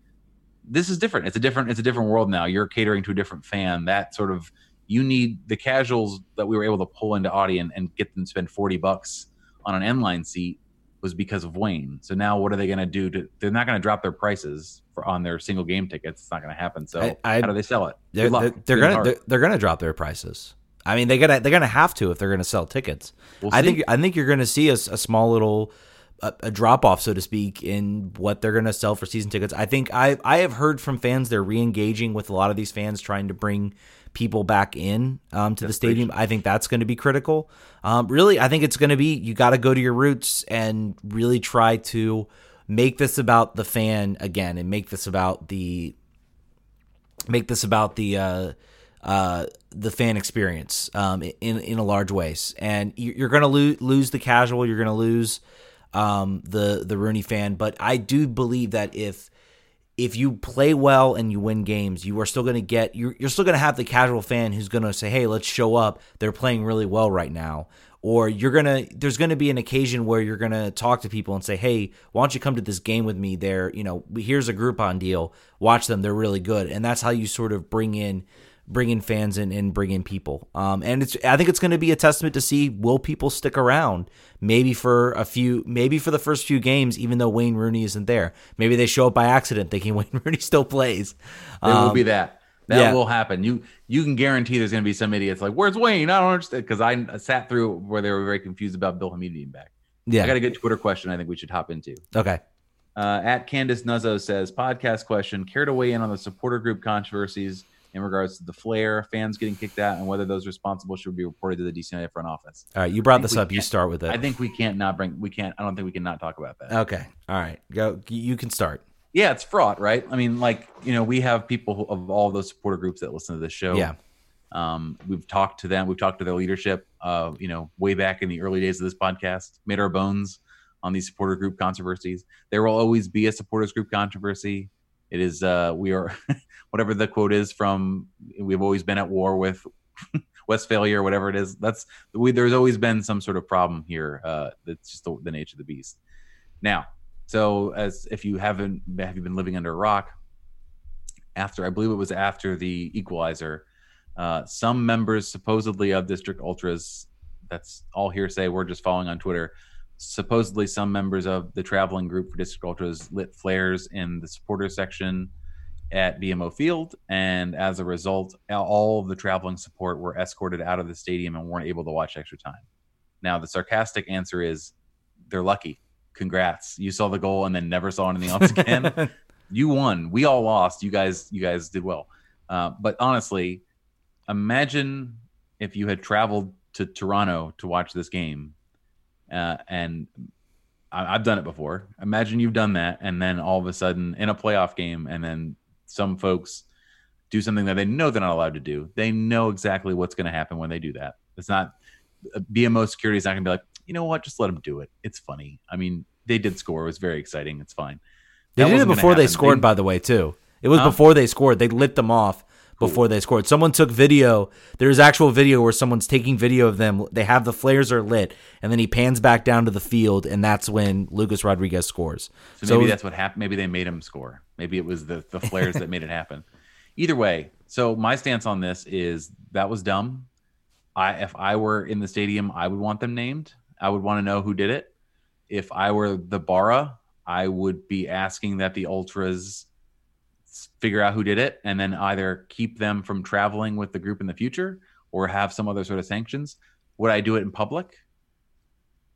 B: This is different. It's a different. It's a different world now. You're catering to a different fan. That sort of you need the casuals that we were able to pull into Audien and get them to spend 40 bucks on an end line seat was because of Wayne. So now what are they going to do to they're not going to drop their prices for on their single game tickets. It's not going to happen. So
A: I- I-
B: how do they sell it?
A: they're they're, they're gonna they're, they're gonna drop their prices. I mean, they gotta they're gonna have to if they're gonna sell tickets.
B: We'll
A: I think I think you're gonna see a small little a, a drop off, so to speak, in what they're gonna sell for season tickets. I think I I have heard from fans they're re-engaging with a lot of these fans, trying to bring people back in um, to the stadium. I think that's going to be critical. Um, really, I think it's going to be you got to go to your roots and really try to make this about the fan again, and make this about the make this about the uh, uh, the fan experience um, in in a large ways. And you- you're going to lo- lose the casual. You're going to lose um, the the Rooney fan. But I do believe that if if you play well and you win games, you are still going to get you're, you're still going to have the casual fan who's going to say, "Hey, let's show up. They're playing really well right now." Or you're gonna there's gonna be an occasion where you're gonna talk to people and say, "Hey, why don't you come to this game with me? There, you know, here's a Groupon deal. Watch them; they're really good." And that's how you sort of bring in bring in fans and, and bring in people. Um, and it's I think it's going to be a testament to see will people stick around maybe for a few maybe for the first few games even though Wayne Rooney isn't there. Maybe they show up by accident thinking Wayne Rooney still plays.
B: There will
A: Um,
B: be that. That
A: yeah.
B: will happen. You you can guarantee there's going to be some idiots like, "Where's Wayne?" I don't understand because I sat through where they were very confused about Bill Hamid being back.
A: yeah.
B: I got a good Twitter question. I think we should hop into.
A: okay.
B: Uh, at Candace Nuzzo says, podcast question: Care to weigh in on the supporter group controversies in regards to the flare, fans getting kicked out, and whether those responsible should be reported to the DC United front office?
A: All right, you brought this up. You start with it.
B: I think we can't not bring. We can't. I don't think we can not talk about that.
A: Okay. All right. Go. You can start.
B: yeah, it's fraught, right? I mean, like you know, we have people who- of all those supporter groups that listen to this show.
A: Yeah.
B: Um, we've talked to them. We've talked to their leadership. Uh, you know, way back in the early days of this podcast, made our bones on these supporter group controversies. There will always be a supporters group controversy. It is uh, we are whatever the quote is from. We've always been at war with Westphalia or whatever it is. That's we. There's always been some sort of problem here. Uh, that's just the, the nature of the beast. Now, so as if you haven't have you been living under a rock, after I believe it was after the Equalizer, uh, some members supposedly of District Ultras. That's all hearsay. We're just following on Twitter. Supposedly, some members of the traveling group for District Ultras lit flares in the supporter section at BMO Field, and as a result, all of the traveling support were escorted out of the stadium and weren't able to watch extra time. Now, the sarcastic answer is they're lucky. Congrats, you saw the goal and then never saw anything else again. you won. We all lost. You guys, you guys did well. Uh, but honestly, imagine if you had traveled to Toronto to watch this game, uh, and I, have done it before. Imagine you've done that, and then all of a sudden in a playoff game, and then some folks do something that they know they're not allowed to do. They know exactly what's going to happen when they do that. It's not uh, BMO security is not going to be like, you know what, just let them do it. It's funny. I mean, they did score. It was very exciting. It's fine.
A: They did it before they scored, they, by the way, too. It was huh? before they scored. They lit them off before they scored. Someone took video. There's actual video where someone's taking video of them. They have the flares are lit, and then he pans back down to the field, and that's when Lucas Rodriguez scores.
B: So, so maybe that's what happened. Maybe they made him score. Maybe it was the the flares that made it happen. Either way, so my stance on this is that was dumb. I if I were in the stadium, I would want them named. I would want to know who did it. If I were the Barra, I would be asking that the ultras figure out who did it and then either keep them from traveling with the group in the future or have some other sort of sanctions. Would I do it in public?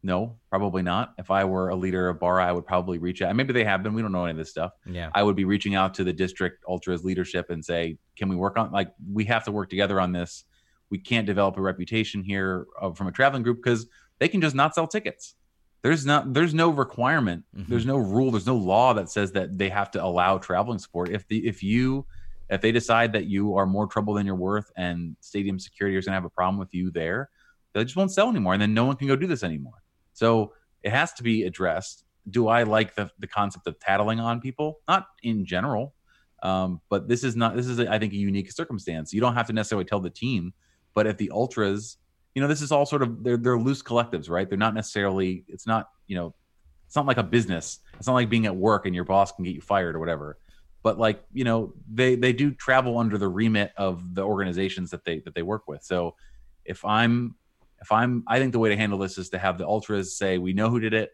B: No, probably not. If I were a leader of Barra, I would probably reach out. Maybe they have been. We don't know any of this stuff.
A: Yeah.
B: I would be reaching out to the district ultras leadership and say, can we work on like we have to work together on this. We can't develop a reputation here of, from a traveling group because they can just not sell tickets there's not there's no requirement mm-hmm. there's no rule there's no law that says that they have to allow traveling support if the if you if they decide that you are more trouble than you're worth and stadium security is going to have a problem with you there they just won't sell anymore and then no one can go do this anymore so it has to be addressed do i like the, the concept of tattling on people not in general um, but this is not this is I think a unique circumstance you don't have to necessarily tell the team but if the ultras you know, this is all sort of they're they're loose collectives, right? They're not necessarily. It's not you know, it's not like a business. It's not like being at work and your boss can get you fired or whatever. But like you know, they they do travel under the remit of the organizations that they that they work with. So if I'm if I'm I think the way to handle this is to have the ultras say we know who did it.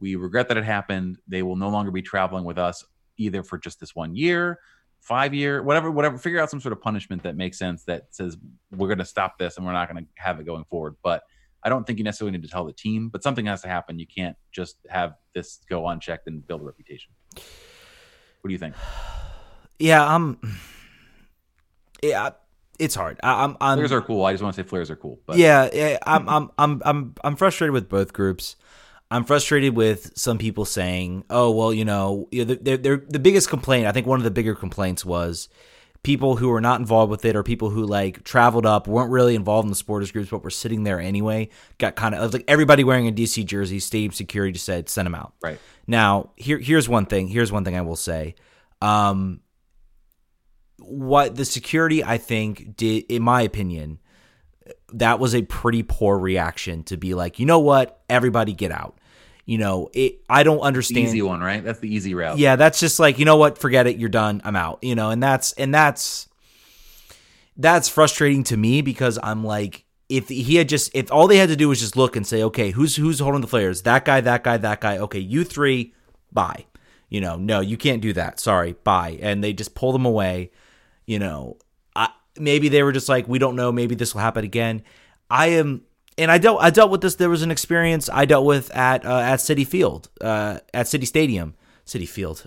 B: We regret that it happened. They will no longer be traveling with us either for just this one year five year, whatever, whatever. Figure out some sort of punishment that makes sense that says we're going to stop this and we're not going to have it going forward. But I don't think you necessarily need to tell the team, but something has to happen. You can't just have this go unchecked and build a reputation. What do you think?
A: Yeah, I'm. Yeah, it's hard. I, am I'm,
B: flares are cool. I just want to say flares are cool.
A: But. Yeah, I'm, I'm, I'm, I'm, I'm frustrated with both groups. I'm frustrated with some people saying, "Oh, well, you know, they're, they're, the biggest complaint. I think one of the bigger complaints was people who were not involved with it or people who like traveled up, weren't really involved in the supporters groups, but were sitting there anyway. Got kind of like everybody wearing a DC jersey. Stadium security just said, "Send them out."
B: Right
A: now, here here's one thing. Here's one thing I will say. Um, what the security I think did, in my opinion, that was a pretty poor reaction to be like, you know what, everybody get out. You know, it. I don't understand.
B: easy one, right? That's the easy route.
A: Yeah, that's just like you know what, forget it, you're done, I'm out. You know, and that's and that's that's frustrating to me because I'm like, if he had just if all they had to do was just look and say, okay, who's who's holding the flares? That guy, that guy, that guy. Okay, you three, bye. You know, no, you can't do that. Sorry, bye. And they just pull them away. You know, I, maybe they were just like, we don't know. Maybe this will happen again. I am, and I dealt I dealt with this. There was an experience I dealt with at uh, at Citi Field, uh, at City Stadium, City Field,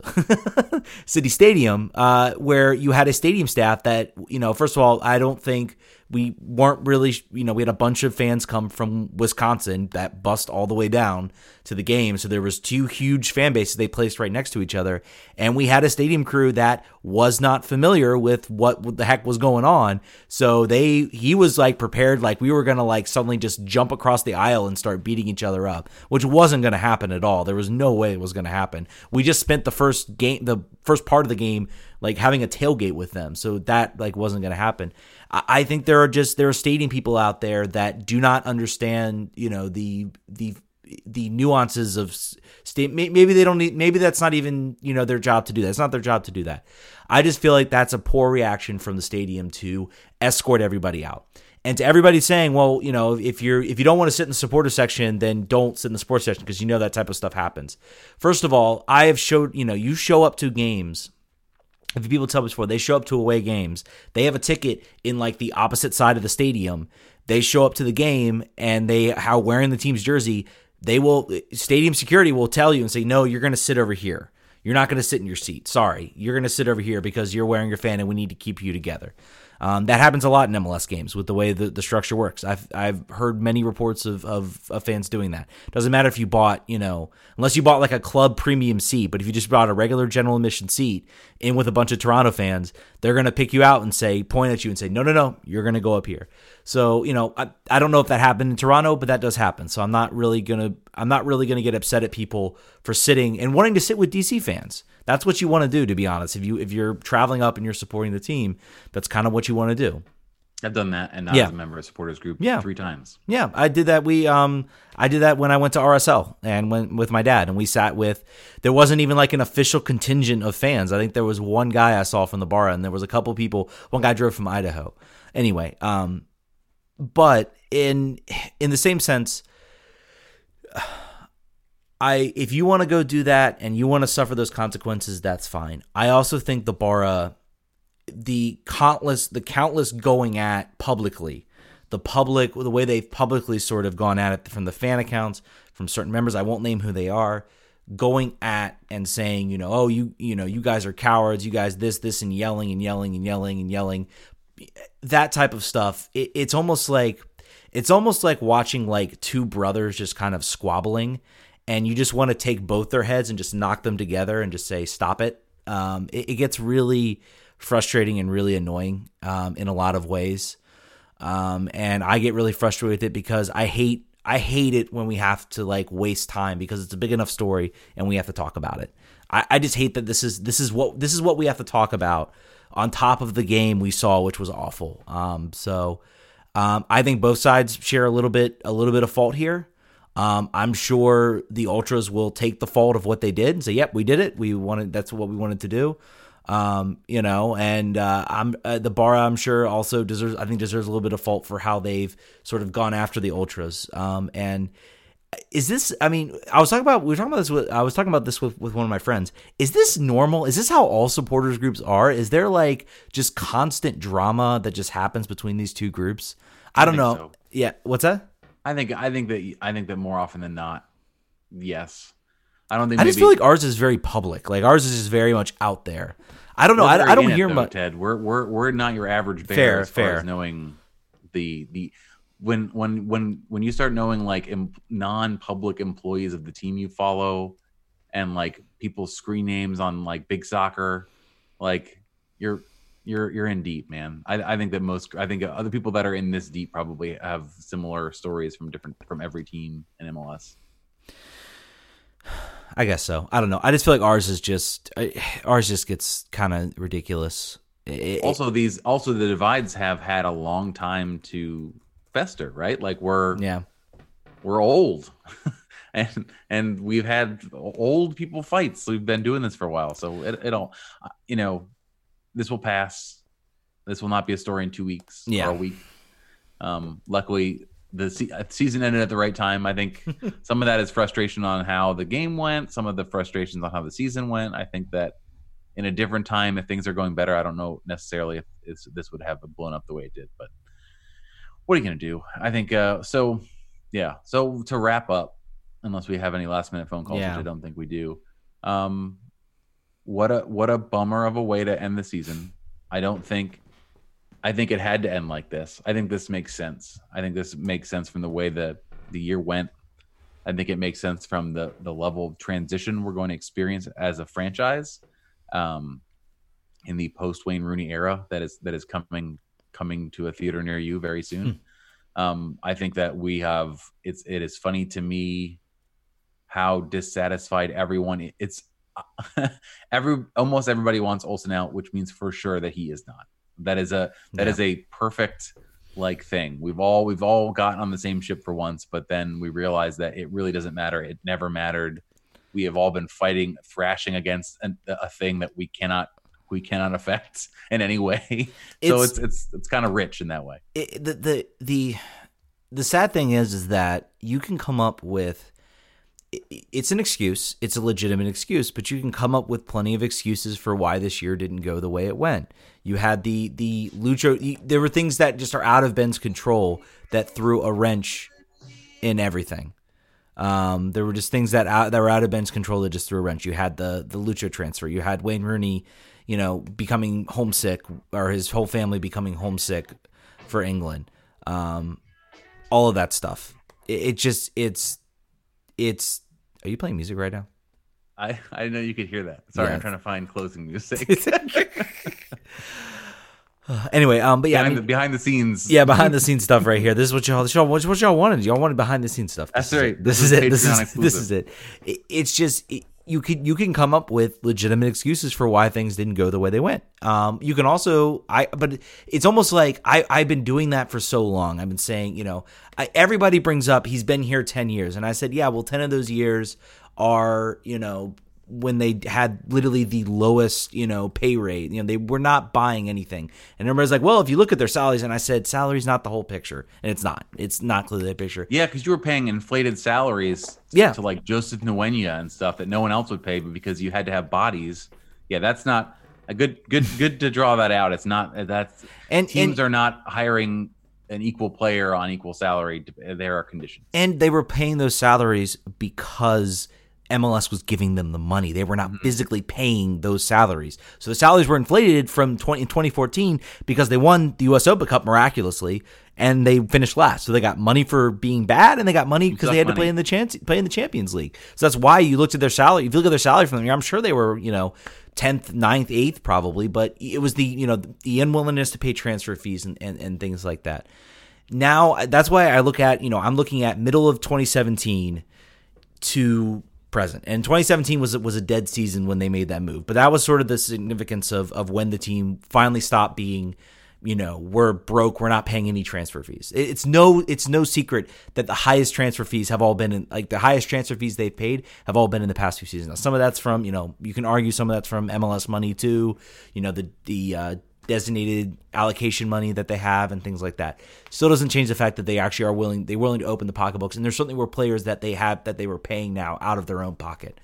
A: City Stadium, uh, where you had a stadium staff that you know. First of all, I don't think we weren't really, you know, we had a bunch of fans come from Wisconsin that bust all the way down to the game. So there was two huge fan bases they placed right next to each other, and we had a stadium crew that was not familiar with what the heck was going on. So they he was like prepared like we were going to like suddenly just jump across the aisle and start beating each other up, which wasn't going to happen at all. There was no way it was going to happen. We just spent the first game the first part of the game like having a tailgate with them. So that like wasn't going to happen. I think there are just there are stadium people out there that do not understand, you know, the the the nuances of state. Maybe they don't need. Maybe that's not even you know their job to do that. It's not their job to do that. I just feel like that's a poor reaction from the stadium to escort everybody out. And to everybody saying, well, you know, if you're if you don't want to sit in the supporter section, then don't sit in the sports section because you know that type of stuff happens. First of all, I have showed, you know, you show up to games if people tell me before, they show up to away games. They have a ticket in like the opposite side of the stadium. They show up to the game and they are wearing the team's jersey. They will stadium security will tell you and say, "No, you're going to sit over here. You're not going to sit in your seat. Sorry, you're going to sit over here because you're wearing your fan and we need to keep you together." Um, that happens a lot in MLS games with the way the, the structure works. I've I've heard many reports of, of, of fans doing that. Doesn't matter if you bought, you know, unless you bought like a club premium seat, but if you just bought a regular general admission seat in with a bunch of Toronto fans, they're gonna pick you out and say, point at you and say, no, no, no, you're gonna go up here. So you know, I, I don't know if that happened in Toronto, but that does happen. So I'm not really gonna I'm not really gonna get upset at people for sitting and wanting to sit with DC fans. That's what you want to do, to be honest. If you if you're traveling up and you're supporting the team, that's kind of what you want to do.
B: I've done that and not yeah. as a member of supporters group yeah. three times.
A: Yeah, I did that. We um I did that when I went to RSL and went with my dad and we sat with there wasn't even like an official contingent of fans. I think there was one guy I saw from the bar and there was a couple people. One guy drove from Idaho. Anyway, um but in in the same sense I if you want to go do that and you want to suffer those consequences, that's fine. I also think the Barra the countless the countless going at publicly, the public the way they've publicly sort of gone at it from the fan accounts, from certain members, I won't name who they are, going at and saying, you know, oh you you know, you guys are cowards, you guys this, this and yelling and yelling and yelling and yelling. That type of stuff. It, it's almost like it's almost like watching like two brothers just kind of squabbling and you just want to take both their heads and just knock them together and just say stop it. Um, it, it, gets really frustrating and really annoying um, in a lot of ways, um, and I get really frustrated with it because I hate I hate it when we have to like waste time because it's a big enough story and we have to talk about it. I, I just hate that this is this is what this is what we have to talk about on top of the game we saw, which was awful. Um, so um, I think both sides share a little bit a little bit of fault here. Um, I'm sure the ultras will take the fault of what they did and say, "Yep, we did it. We wanted. That's what we wanted to do." Um, you know, and uh, I'm uh, the bar. I'm sure also deserves. I think deserves a little bit of fault for how they've sort of gone after the ultras. Um, and is this? I mean, I was talking about. We were talking about this. With, I was talking about this with with one of my friends. Is this normal? Is this how all supporters groups are? Is there like just constant drama that just happens between these two groups? I, I don't know. So. Yeah. What's that?
B: I think I think that I think that more often than not, yes. I don't think.
A: I maybe, just feel like ours is very public. Like ours is just very much out there. I don't know. I, I, don't hear much.
B: Ted, we're we're we're not your average bear fair, as far fair. as knowing the the when when when when you start knowing like em, non-public employees of the team you follow and like people's screen names on like big soccer like you're you're you're in deep, man. I, I think that most I think other people that are in this deep probably have similar stories from different from every team in MLS.
A: I guess so. I don't know. I just feel like ours is just ours just gets kind of ridiculous.
B: It, also, these also the divides have had a long time to fester, right? Like we're
A: yeah
B: we're old. and and we've had old people fights. We've been doing this for a while, so it, it'll, you know, this will pass. This will not be a story in two weeks yeah. or a week. Um, luckily, the se- uh, season ended at the right time. I think some of that is frustration on how the game went. Some of the frustrations on how the season went. I think that in a different time, if things are going better, I don't know necessarily if this would have blown up the way it did. But what are you going to do? I think uh, so. Yeah. So to wrap up, unless we have any last minute phone calls, yeah. which I don't think we do. Um, what a what a bummer of a way to end the season. I don't think I think it had to end like this. I think this makes sense. I think this makes sense from the way that the year went. I think it makes sense from the the level of transition we're going to experience as a franchise um, in the post Wayne Rooney era that is that is coming coming to a theater near you very soon.
A: Hmm.
B: Um, I think that we have it's it is funny to me how dissatisfied everyone it's every almost everybody wants Olsen out, which means for sure that he is not. That is a that
A: Yeah.
B: is a perfect like thing. We've all we've all gotten on the same ship for once, but then we realize that it really doesn't matter. It never mattered. We have all been fighting, thrashing against an, a thing that we cannot we cannot affect in any way. so
A: It's-
B: it's it's it's kind of rich in that way.
A: it, the the the the sad thing is is that you can come up with it's an excuse it's a legitimate excuse but you can come up with plenty of excuses for why this year didn't go the way it went you had the the lucho there were things that just are out of ben's control that threw a wrench in everything um, there were just things that out, that were out of Ben's control that just threw a wrench. You had the the Lucho transfer. You had Wayne Rooney, you know, becoming homesick or his whole family becoming homesick for England. Um, all of that stuff. It, it just it's it's. Are you playing music right now?
B: I I didn't know you could hear that. Sorry,
A: Yeah.
B: I'm trying to find closing music.
A: Anyway, um, but yeah, I
B: behind,
A: mean,
B: the, behind the scenes.
A: yeah, behind the scenes stuff right here. This is what y'all, this y'all what, what y'all wanted. Y'all wanted behind the scenes stuff. This
B: That's
A: is
B: right.
A: It. This,
B: This
A: is
B: is
A: it. This is this is it. It- It's just it, you can you can come up with legitimate excuses for why things didn't go the way they went. Um, you can also I but it's almost like I I've been doing that for so long. I've been saying you know I, everybody brings up he's been here ten years, and I said yeah, well ten of those years are you know when they had literally the lowest, you know, pay rate. You know, they were not buying anything. And everybody's like, well, if you look at their salaries, and I said, salary's not the whole picture. And it's not. It's not clearly the picture.
B: Yeah, because you were paying inflated salaries
A: Yeah.
B: to like Joseph Ngwenya and stuff that no one else would pay, but because you had to have bodies. Yeah, that's not a good good good to draw that out. It's not uh, that's
A: And
B: teams
A: and,
B: are not hiring an equal player on equal salary. Uh, there are conditions.
A: and they were paying those salaries because MLS was giving them the money. They were not mm-hmm. physically paying those salaries. So the salaries were inflated from 20, in 2014 because they won the US Open Cup miraculously and they finished last. So they got money for being bad and they got money because they had to play in the chance play in the Champions League. So that's why you looked at their salary. If you look at their salary from them, I'm sure they were, you know, 10th, 9th, 8th probably, but it was the, you know, the unwillingness to pay transfer fees and, and, and things like that. Now that's why I look at, you know, I'm looking at middle of 2017 to present. And 2017 was was a dead season when they made that move. But that was sort of the significance of of when the team finally stopped being, you know, we're broke, we're not paying any transfer fees. It's no it's no secret that the highest transfer fees have all been in like the highest transfer fees they've paid have all been in the past few seasons. Now some of that's from, you know, you can argue some of that's from MLS money too, you know, the the uh designated allocation money that they have and things like that. Still doesn't change the fact that they actually are willing they're willing to open the pocketbooks. And there certainly were players that they have that they were paying now out of their own pocket.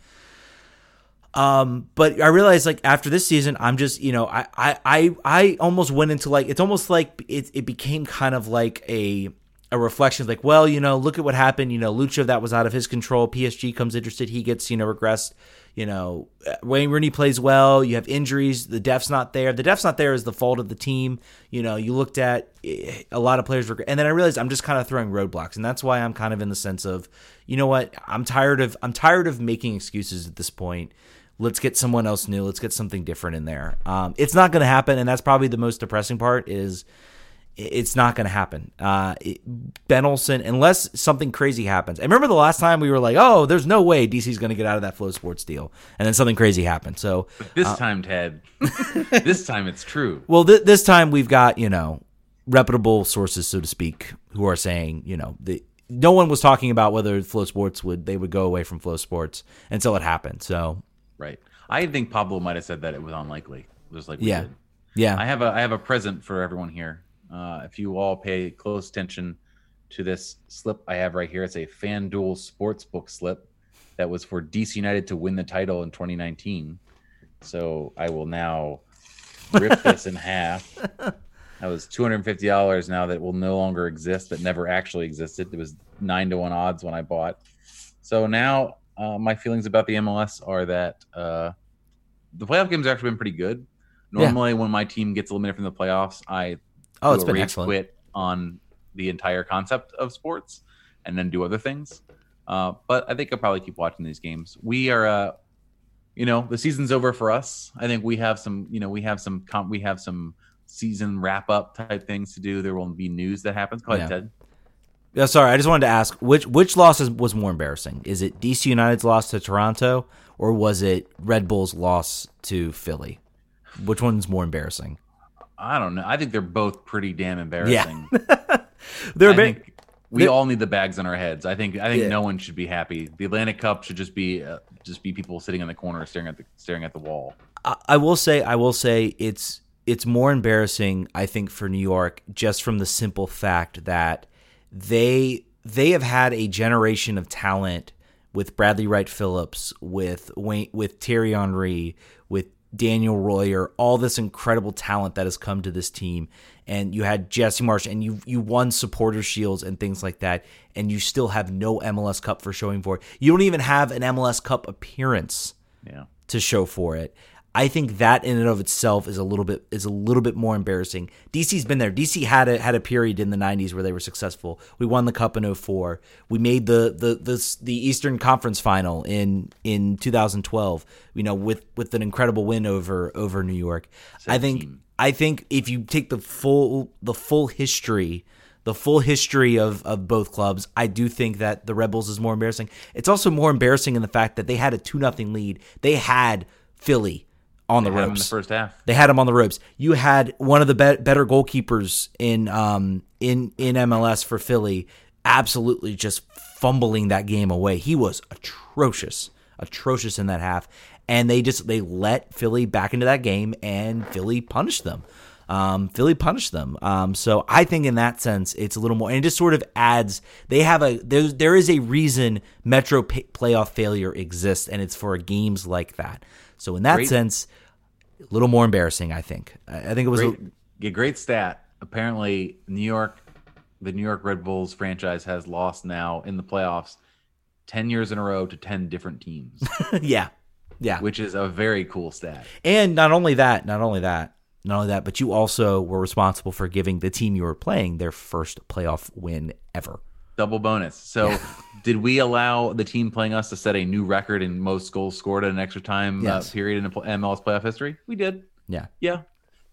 A: Um, but I realized like after this season, I'm just you know I I I, I almost went into like it's almost like it it became kind of like a a reflection like well you know look at what happened. You know Lucho that was out of his control. PSG comes interested. He gets you know regressed you know Wayne Rooney plays well. You have injuries. The depth's not there. The depth's not there is the fault of the team. You know you looked at eh, a lot of players were, and then I realized I'm just kind of throwing roadblocks and that's why I'm kind of in the sense of you know what? I'm tired of I'm tired of making excuses at this point. Let's get someone else new. Let's get something different in there. Um, it's not going to happen and that's probably the most depressing part is it's not going to happen uh, it, ben olsen unless something crazy happens i remember the last time we were like oh there's no way dc's going to get out of that Flo Sports deal and then something crazy happened so
B: This time, Ted. this time it's true.
A: well th- this time we've got you know reputable sources so to speak who are saying you know the no one was talking about whether Flo Sports would they would go away from Flo Sports until it happened so
B: Right. I think Pablo might have said that it was unlikely, just like we
A: yeah
B: did.
A: yeah
B: I have a I have a present for everyone here. Uh, if you all pay close attention to this slip I have right here, it's a FanDuel Sportsbook slip that was for DC United to win the title in 2019. So I will now rip this in half. That was two hundred and fifty dollars. Now that will no longer exist. That never actually existed. It was nine to one odds when I bought. So now uh, my feelings about the MLS are that uh, the playoff games have actually been pretty good.
A: Yeah.
B: Normally, when my team gets eliminated from the playoffs, I
A: Oh, it's
B: a
A: been excellent.
B: quit on the entire concept of sports, and then do other things. Uh, but I think I'll probably keep watching these games. We are, uh, you know, the season's over for us. I think we have some, you know, we have some, comp- we have some season wrap up type things to do. There will be news that happens. Go ahead,
A: Yeah.
B: Ted.
A: Yeah, sorry, I just wanted to ask which which loss is, was more embarrassing? Is it DC United's loss to Toronto or was it Red Bull's loss to Philly? Which one's more embarrassing?
B: I don't know. I think they're both pretty damn embarrassing. Yeah.
A: They're
B: I
A: a bit,
B: think we
A: they're-
B: all need the bags on our heads. I think I think
A: Yeah.
B: no one should be happy. The Atlantic Cup should just be uh, just be people sitting in the corner staring at the staring at the wall.
A: I, I will say I will say it's it's more embarrassing I think for New York just from the simple fact that they they have had a generation of talent with Bradley Wright Phillips, with Wayne, with Thierry Henry, with Daniel Royer, all this incredible talent that has come to this team. And you had Jesse Marsch, and you you won supporter shields and things like that, and you still have no MLS Cup for showing for it. You don't even have an MLS Cup appearance
B: Yeah.
A: to show for it. I think that in and of itself is a little bit is a little bit more embarrassing. DC's been there. DC had a had a period in the 90s where they were successful. We won the cup in 04. We made the the the, the Eastern Conference final in in 2012, you know, with with an incredible win over over New York. I think. I think if you take the full the full history the full history of, of both clubs, I do think that the Red Bulls is more embarrassing. It's also more embarrassing in the fact that they had a two nothing lead. They had Philly on
B: They
A: the
B: had 'em in
A: ropes.
B: the first half.
A: They had him on the ropes. You had one of the be- better goalkeepers in um in in MLS for Philly, absolutely just fumbling that game away. He was atrocious, atrocious in that half, and they just they let Philly back into that game, and Philly punished them. Um, Philly punished them. Um, so I think in that sense, it's a little more, and it just sort of adds. They have a there's there is a reason Metro pay, playoff failure exists, and it's for games like that. So in that
B: Great.
A: sense, a little more embarrassing. I think. I think it was. a-
B: Great, yeah, great stat. Apparently, New York, the New York Red Bulls franchise has lost now in the playoffs ten years in a row to ten different teams,
A: yeah, yeah.
B: which is a very cool stat.
A: And not only that, not only that, not only that, but you also were responsible for giving the team you were playing their first playoff win ever.
B: Double bonus. So, did we allow the team playing us to set a new record in most goals scored at an extra time
A: Yes.
B: uh, period in MLS playoff history? We did.
A: Yeah.
B: Yeah.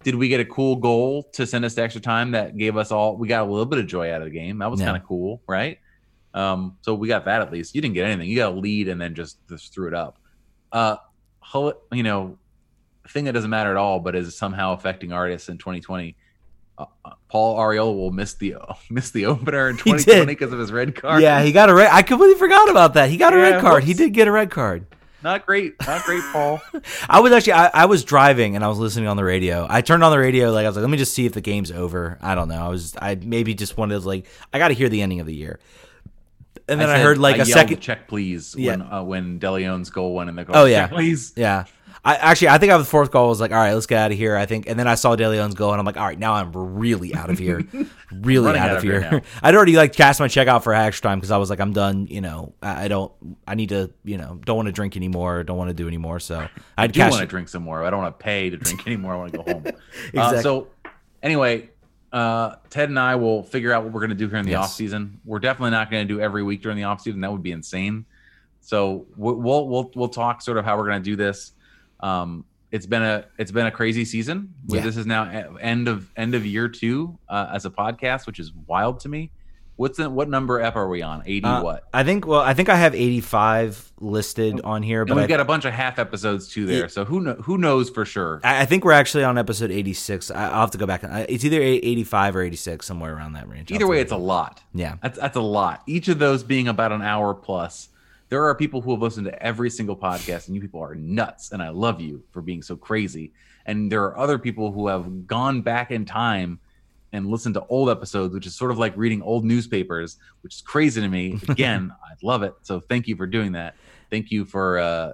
B: Did we get a cool goal to send us to extra time that gave us all? We got a little bit of joy out of the game. That was
A: Yeah.
B: kind of cool, right? Um, so we got that at least. You didn't get anything. You got a lead and then just, just threw it up. Uh, you know, thing that doesn't matter at all, but is somehow affecting artists in 2020. Uh, Paul Arriola will miss the miss the opener in 2020 because of his red card.
A: Yeah, he got a red. I completely forgot about that. He got a
B: Yeah,
A: red card. He did get a red card.
B: not great, not great, Paul.
A: I was actually I, I was driving and I was listening on the radio. I turned on the radio like I was like, let me just see if the game's over. I don't know. I was I maybe just wanted to like I got to hear the ending of the year. And then I,
B: said-
A: heard like
B: I
A: a second.
B: check, please.
A: Yeah.
B: When uh, when DeLeon's goal went in the goal.
A: Oh, yeah.
B: check, please.
A: Yeah. I actually I think I was the fourth goal I was like, all right, let's get out of here. I think and then I saw De Leon's goal and I'm like, all right, now I'm really out of here. really
B: Running
A: out, of here.
B: now.
A: I'd already like cast my check out for extra time because I was like, I'm done, you know, I, I don't I need to, you know, don't want to drink anymore, don't want to do anymore. So
B: I
A: I'd
B: do want to drink some more. I don't want to pay to drink anymore. I want to go home.
A: Exactly.
B: uh, so anyway, uh, Ted and I will figure out what we're going to do here in the
A: Yes.
B: off season. We're definitely not going to do every week during the off season. That would be insane. So we- we'll we'll we'll talk sort of how we're going to do this. Um, it's been a it's been a crazy season.
A: Yeah.
B: This is now end of end of year two uh, as a podcast, which is wild to me. What's the what number ep are we on? Eighty
A: Uh,
B: what?
A: I think well, I think I have 85 listed on here,
B: And
A: but
B: we've
A: I,
B: got a bunch of half episodes too there.
A: Yeah.
B: So who know, who knows for sure?
A: I I think we're actually on episode 86. I- I'll have to go back. I- It's either 85 or 86, somewhere around that range. I'll
B: Either way, it's a lot.
A: yeah.
B: That's that's a lot. Each of those being about an hour plus. There are people who have listened to every single podcast, and you people are nuts. And I love you for being so crazy. And there are other people who have gone back in time and listened to old episodes, which is sort of like reading old newspapers, which is crazy to me. Again, I love it. So thank you for doing that. Thank you for uh, uh,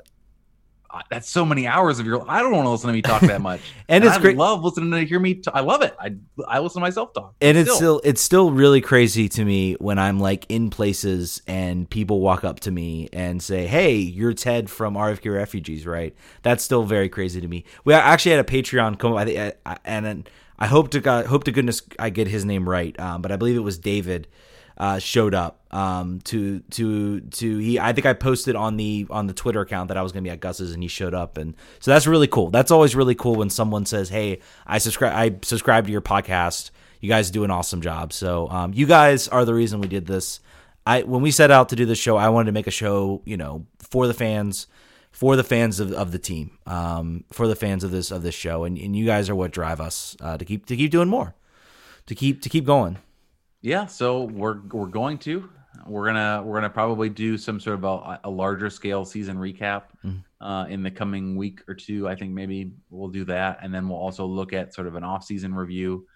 B: that's so many hours of your. I don't want to listen to me talk that much.
A: and, it's
B: I
A: great.
B: love listening to hear me. T- I love it. I I listen to myself talk.
A: and it's still it's still really crazy to me when I'm like in places and people walk up to me and say, "Hey, you're Ted from RFK Refugees, right?" That's still very crazy to me. We actually had a Patreon come, I think, and I hope to God, hope to goodness I get his name right, um, but I believe it was David. Uh, showed up um, to to to he. I think I posted on the on the Twitter account that I was going to be at Gus's, and he showed up, and so that's really cool. That's always really cool when someone says, "Hey, I subscribe. I subscribe to your podcast. You guys do an awesome job." So um, you guys are the reason we did this. I when we set out to do this show, I wanted to make a show, you know, for the fans, for the fans of, of the team, um, for the fans of this of this show, and, and you guys are what drive us uh, to keep to keep doing more, to keep to keep going.
B: Yeah, so we're we're going to we're gonna we're gonna probably do some sort of a, a larger scale season recap
A: Mhm.
B: uh, in the coming week or two. I think maybe we'll do that, and then we'll also look at sort of an off season review.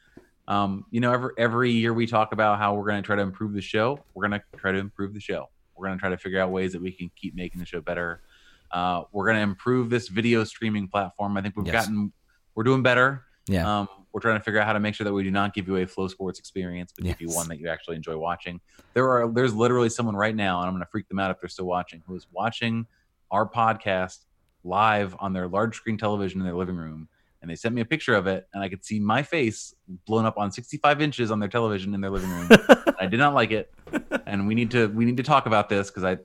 B: Um, you know, every every year we talk about how we're gonna try to improve the show. We're gonna try to improve the show. We're gonna try to figure out ways that we can keep making the show better. Uh, we're gonna improve this video streaming platform. I think we've
A: Yes.
B: gotten we're doing better.
A: Yeah.
B: Um, we're trying to figure out how to make sure that we do not give you a Flo Sports experience, but give you one that you actually enjoy watching. There are there's literally someone right now, and I'm going to freak them out if they're still watching, who is watching our podcast live on their large screen television in their living room. And they sent me a picture of it, and I could see my face blown up on 65 inches on their television in their living room. I did not like it, and we need to we need to talk about this because I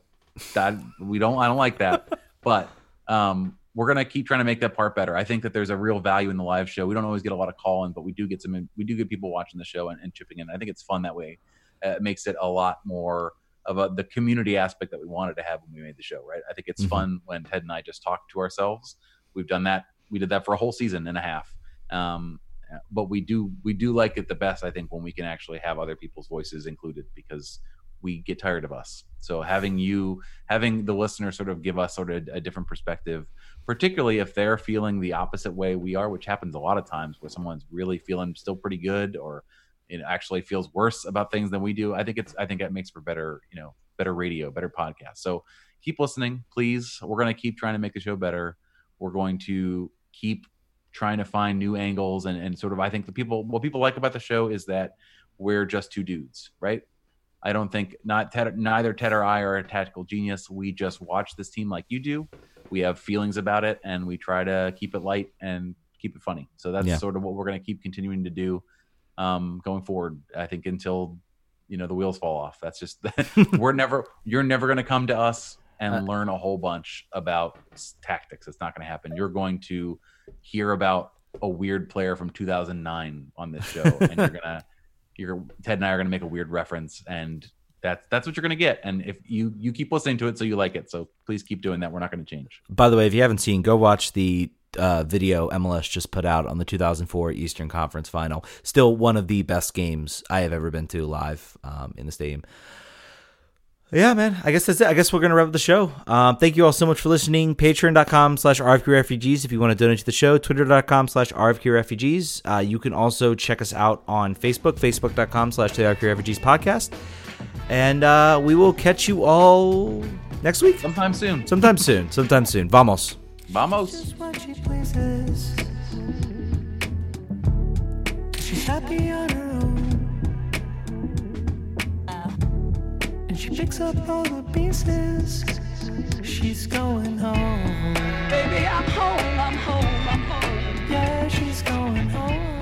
B: that we don't I don't like that. But um, we're gonna keep trying to make that part better. I think that there's a real value in the live show. We don't always get a lot of call in, but we do get some. We do get people watching the show and, and chipping in. I think it's fun that way. Uh, it makes it a lot more of a, the community aspect that we wanted to have when we made the show. Right. I think it's
A: Mhm.
B: fun when Ted and I just talk to ourselves. We've done that. We did that for a whole season and a half. Um, but we do we do like it the best. I think when we can actually have other people's voices included because we get tired of us. So having you, having the listener sort of give us sort of a different perspective, particularly if they're feeling the opposite way we are, which happens a lot of times where someone's really feeling still pretty good or it actually feels worse about things than we do. I think it's, I think that makes for better, you know, better radio, better podcast. So keep listening, please. We're going to keep trying to make the show better. We're going to keep trying to find new angles and, and sort of, I think the people, what people like about the show is that we're just two dudes, right? I don't think not Ted, neither Ted or I are a tactical genius. We just watch this team like you do. We have feelings about it, and we try to keep it light and keep it funny. So that's
A: Yeah.
B: sort of what we're going to keep continuing to do um, going forward. I think until you know the wheels fall off. That's just we're never. You're never going to come to us and
A: Uh,
B: learn a whole bunch about tactics. It's not going to happen. You're going to hear about a weird player from 2009 on this show, and you're gonna you're Ted and I are going to make a weird reference, and that's that's what you're going to get. And if you you keep listening to it, so you like it, so please keep doing that. We're not going to change.
A: By the way, if you haven't seen, go watch the uh, video MLS just put out on the 2004 Eastern Conference Final. Still one of the best games I have ever been to live um, in the stadium. Yeah, man. I guess that's it. I guess we're gonna wrap up the show. Um, thank you all so much for listening. Patreon.com slash RFK Refugees if you want to donate to the show. Twitter.com slash RFK Refugees. Uh, you can also check us out on Facebook, Facebook.com slash the RFK Refugees podcast. And uh, we will catch you all next week.
B: Sometime soon.
A: Sometime soon. Sometime soon. Vamos.
B: Vamos.
D: Just what she pleases. She's happy on her And she picks up all the pieces.
A: She's going home.
D: Baby, I'm home, I'm home, I'm home.
A: Yeah,
D: she's going home.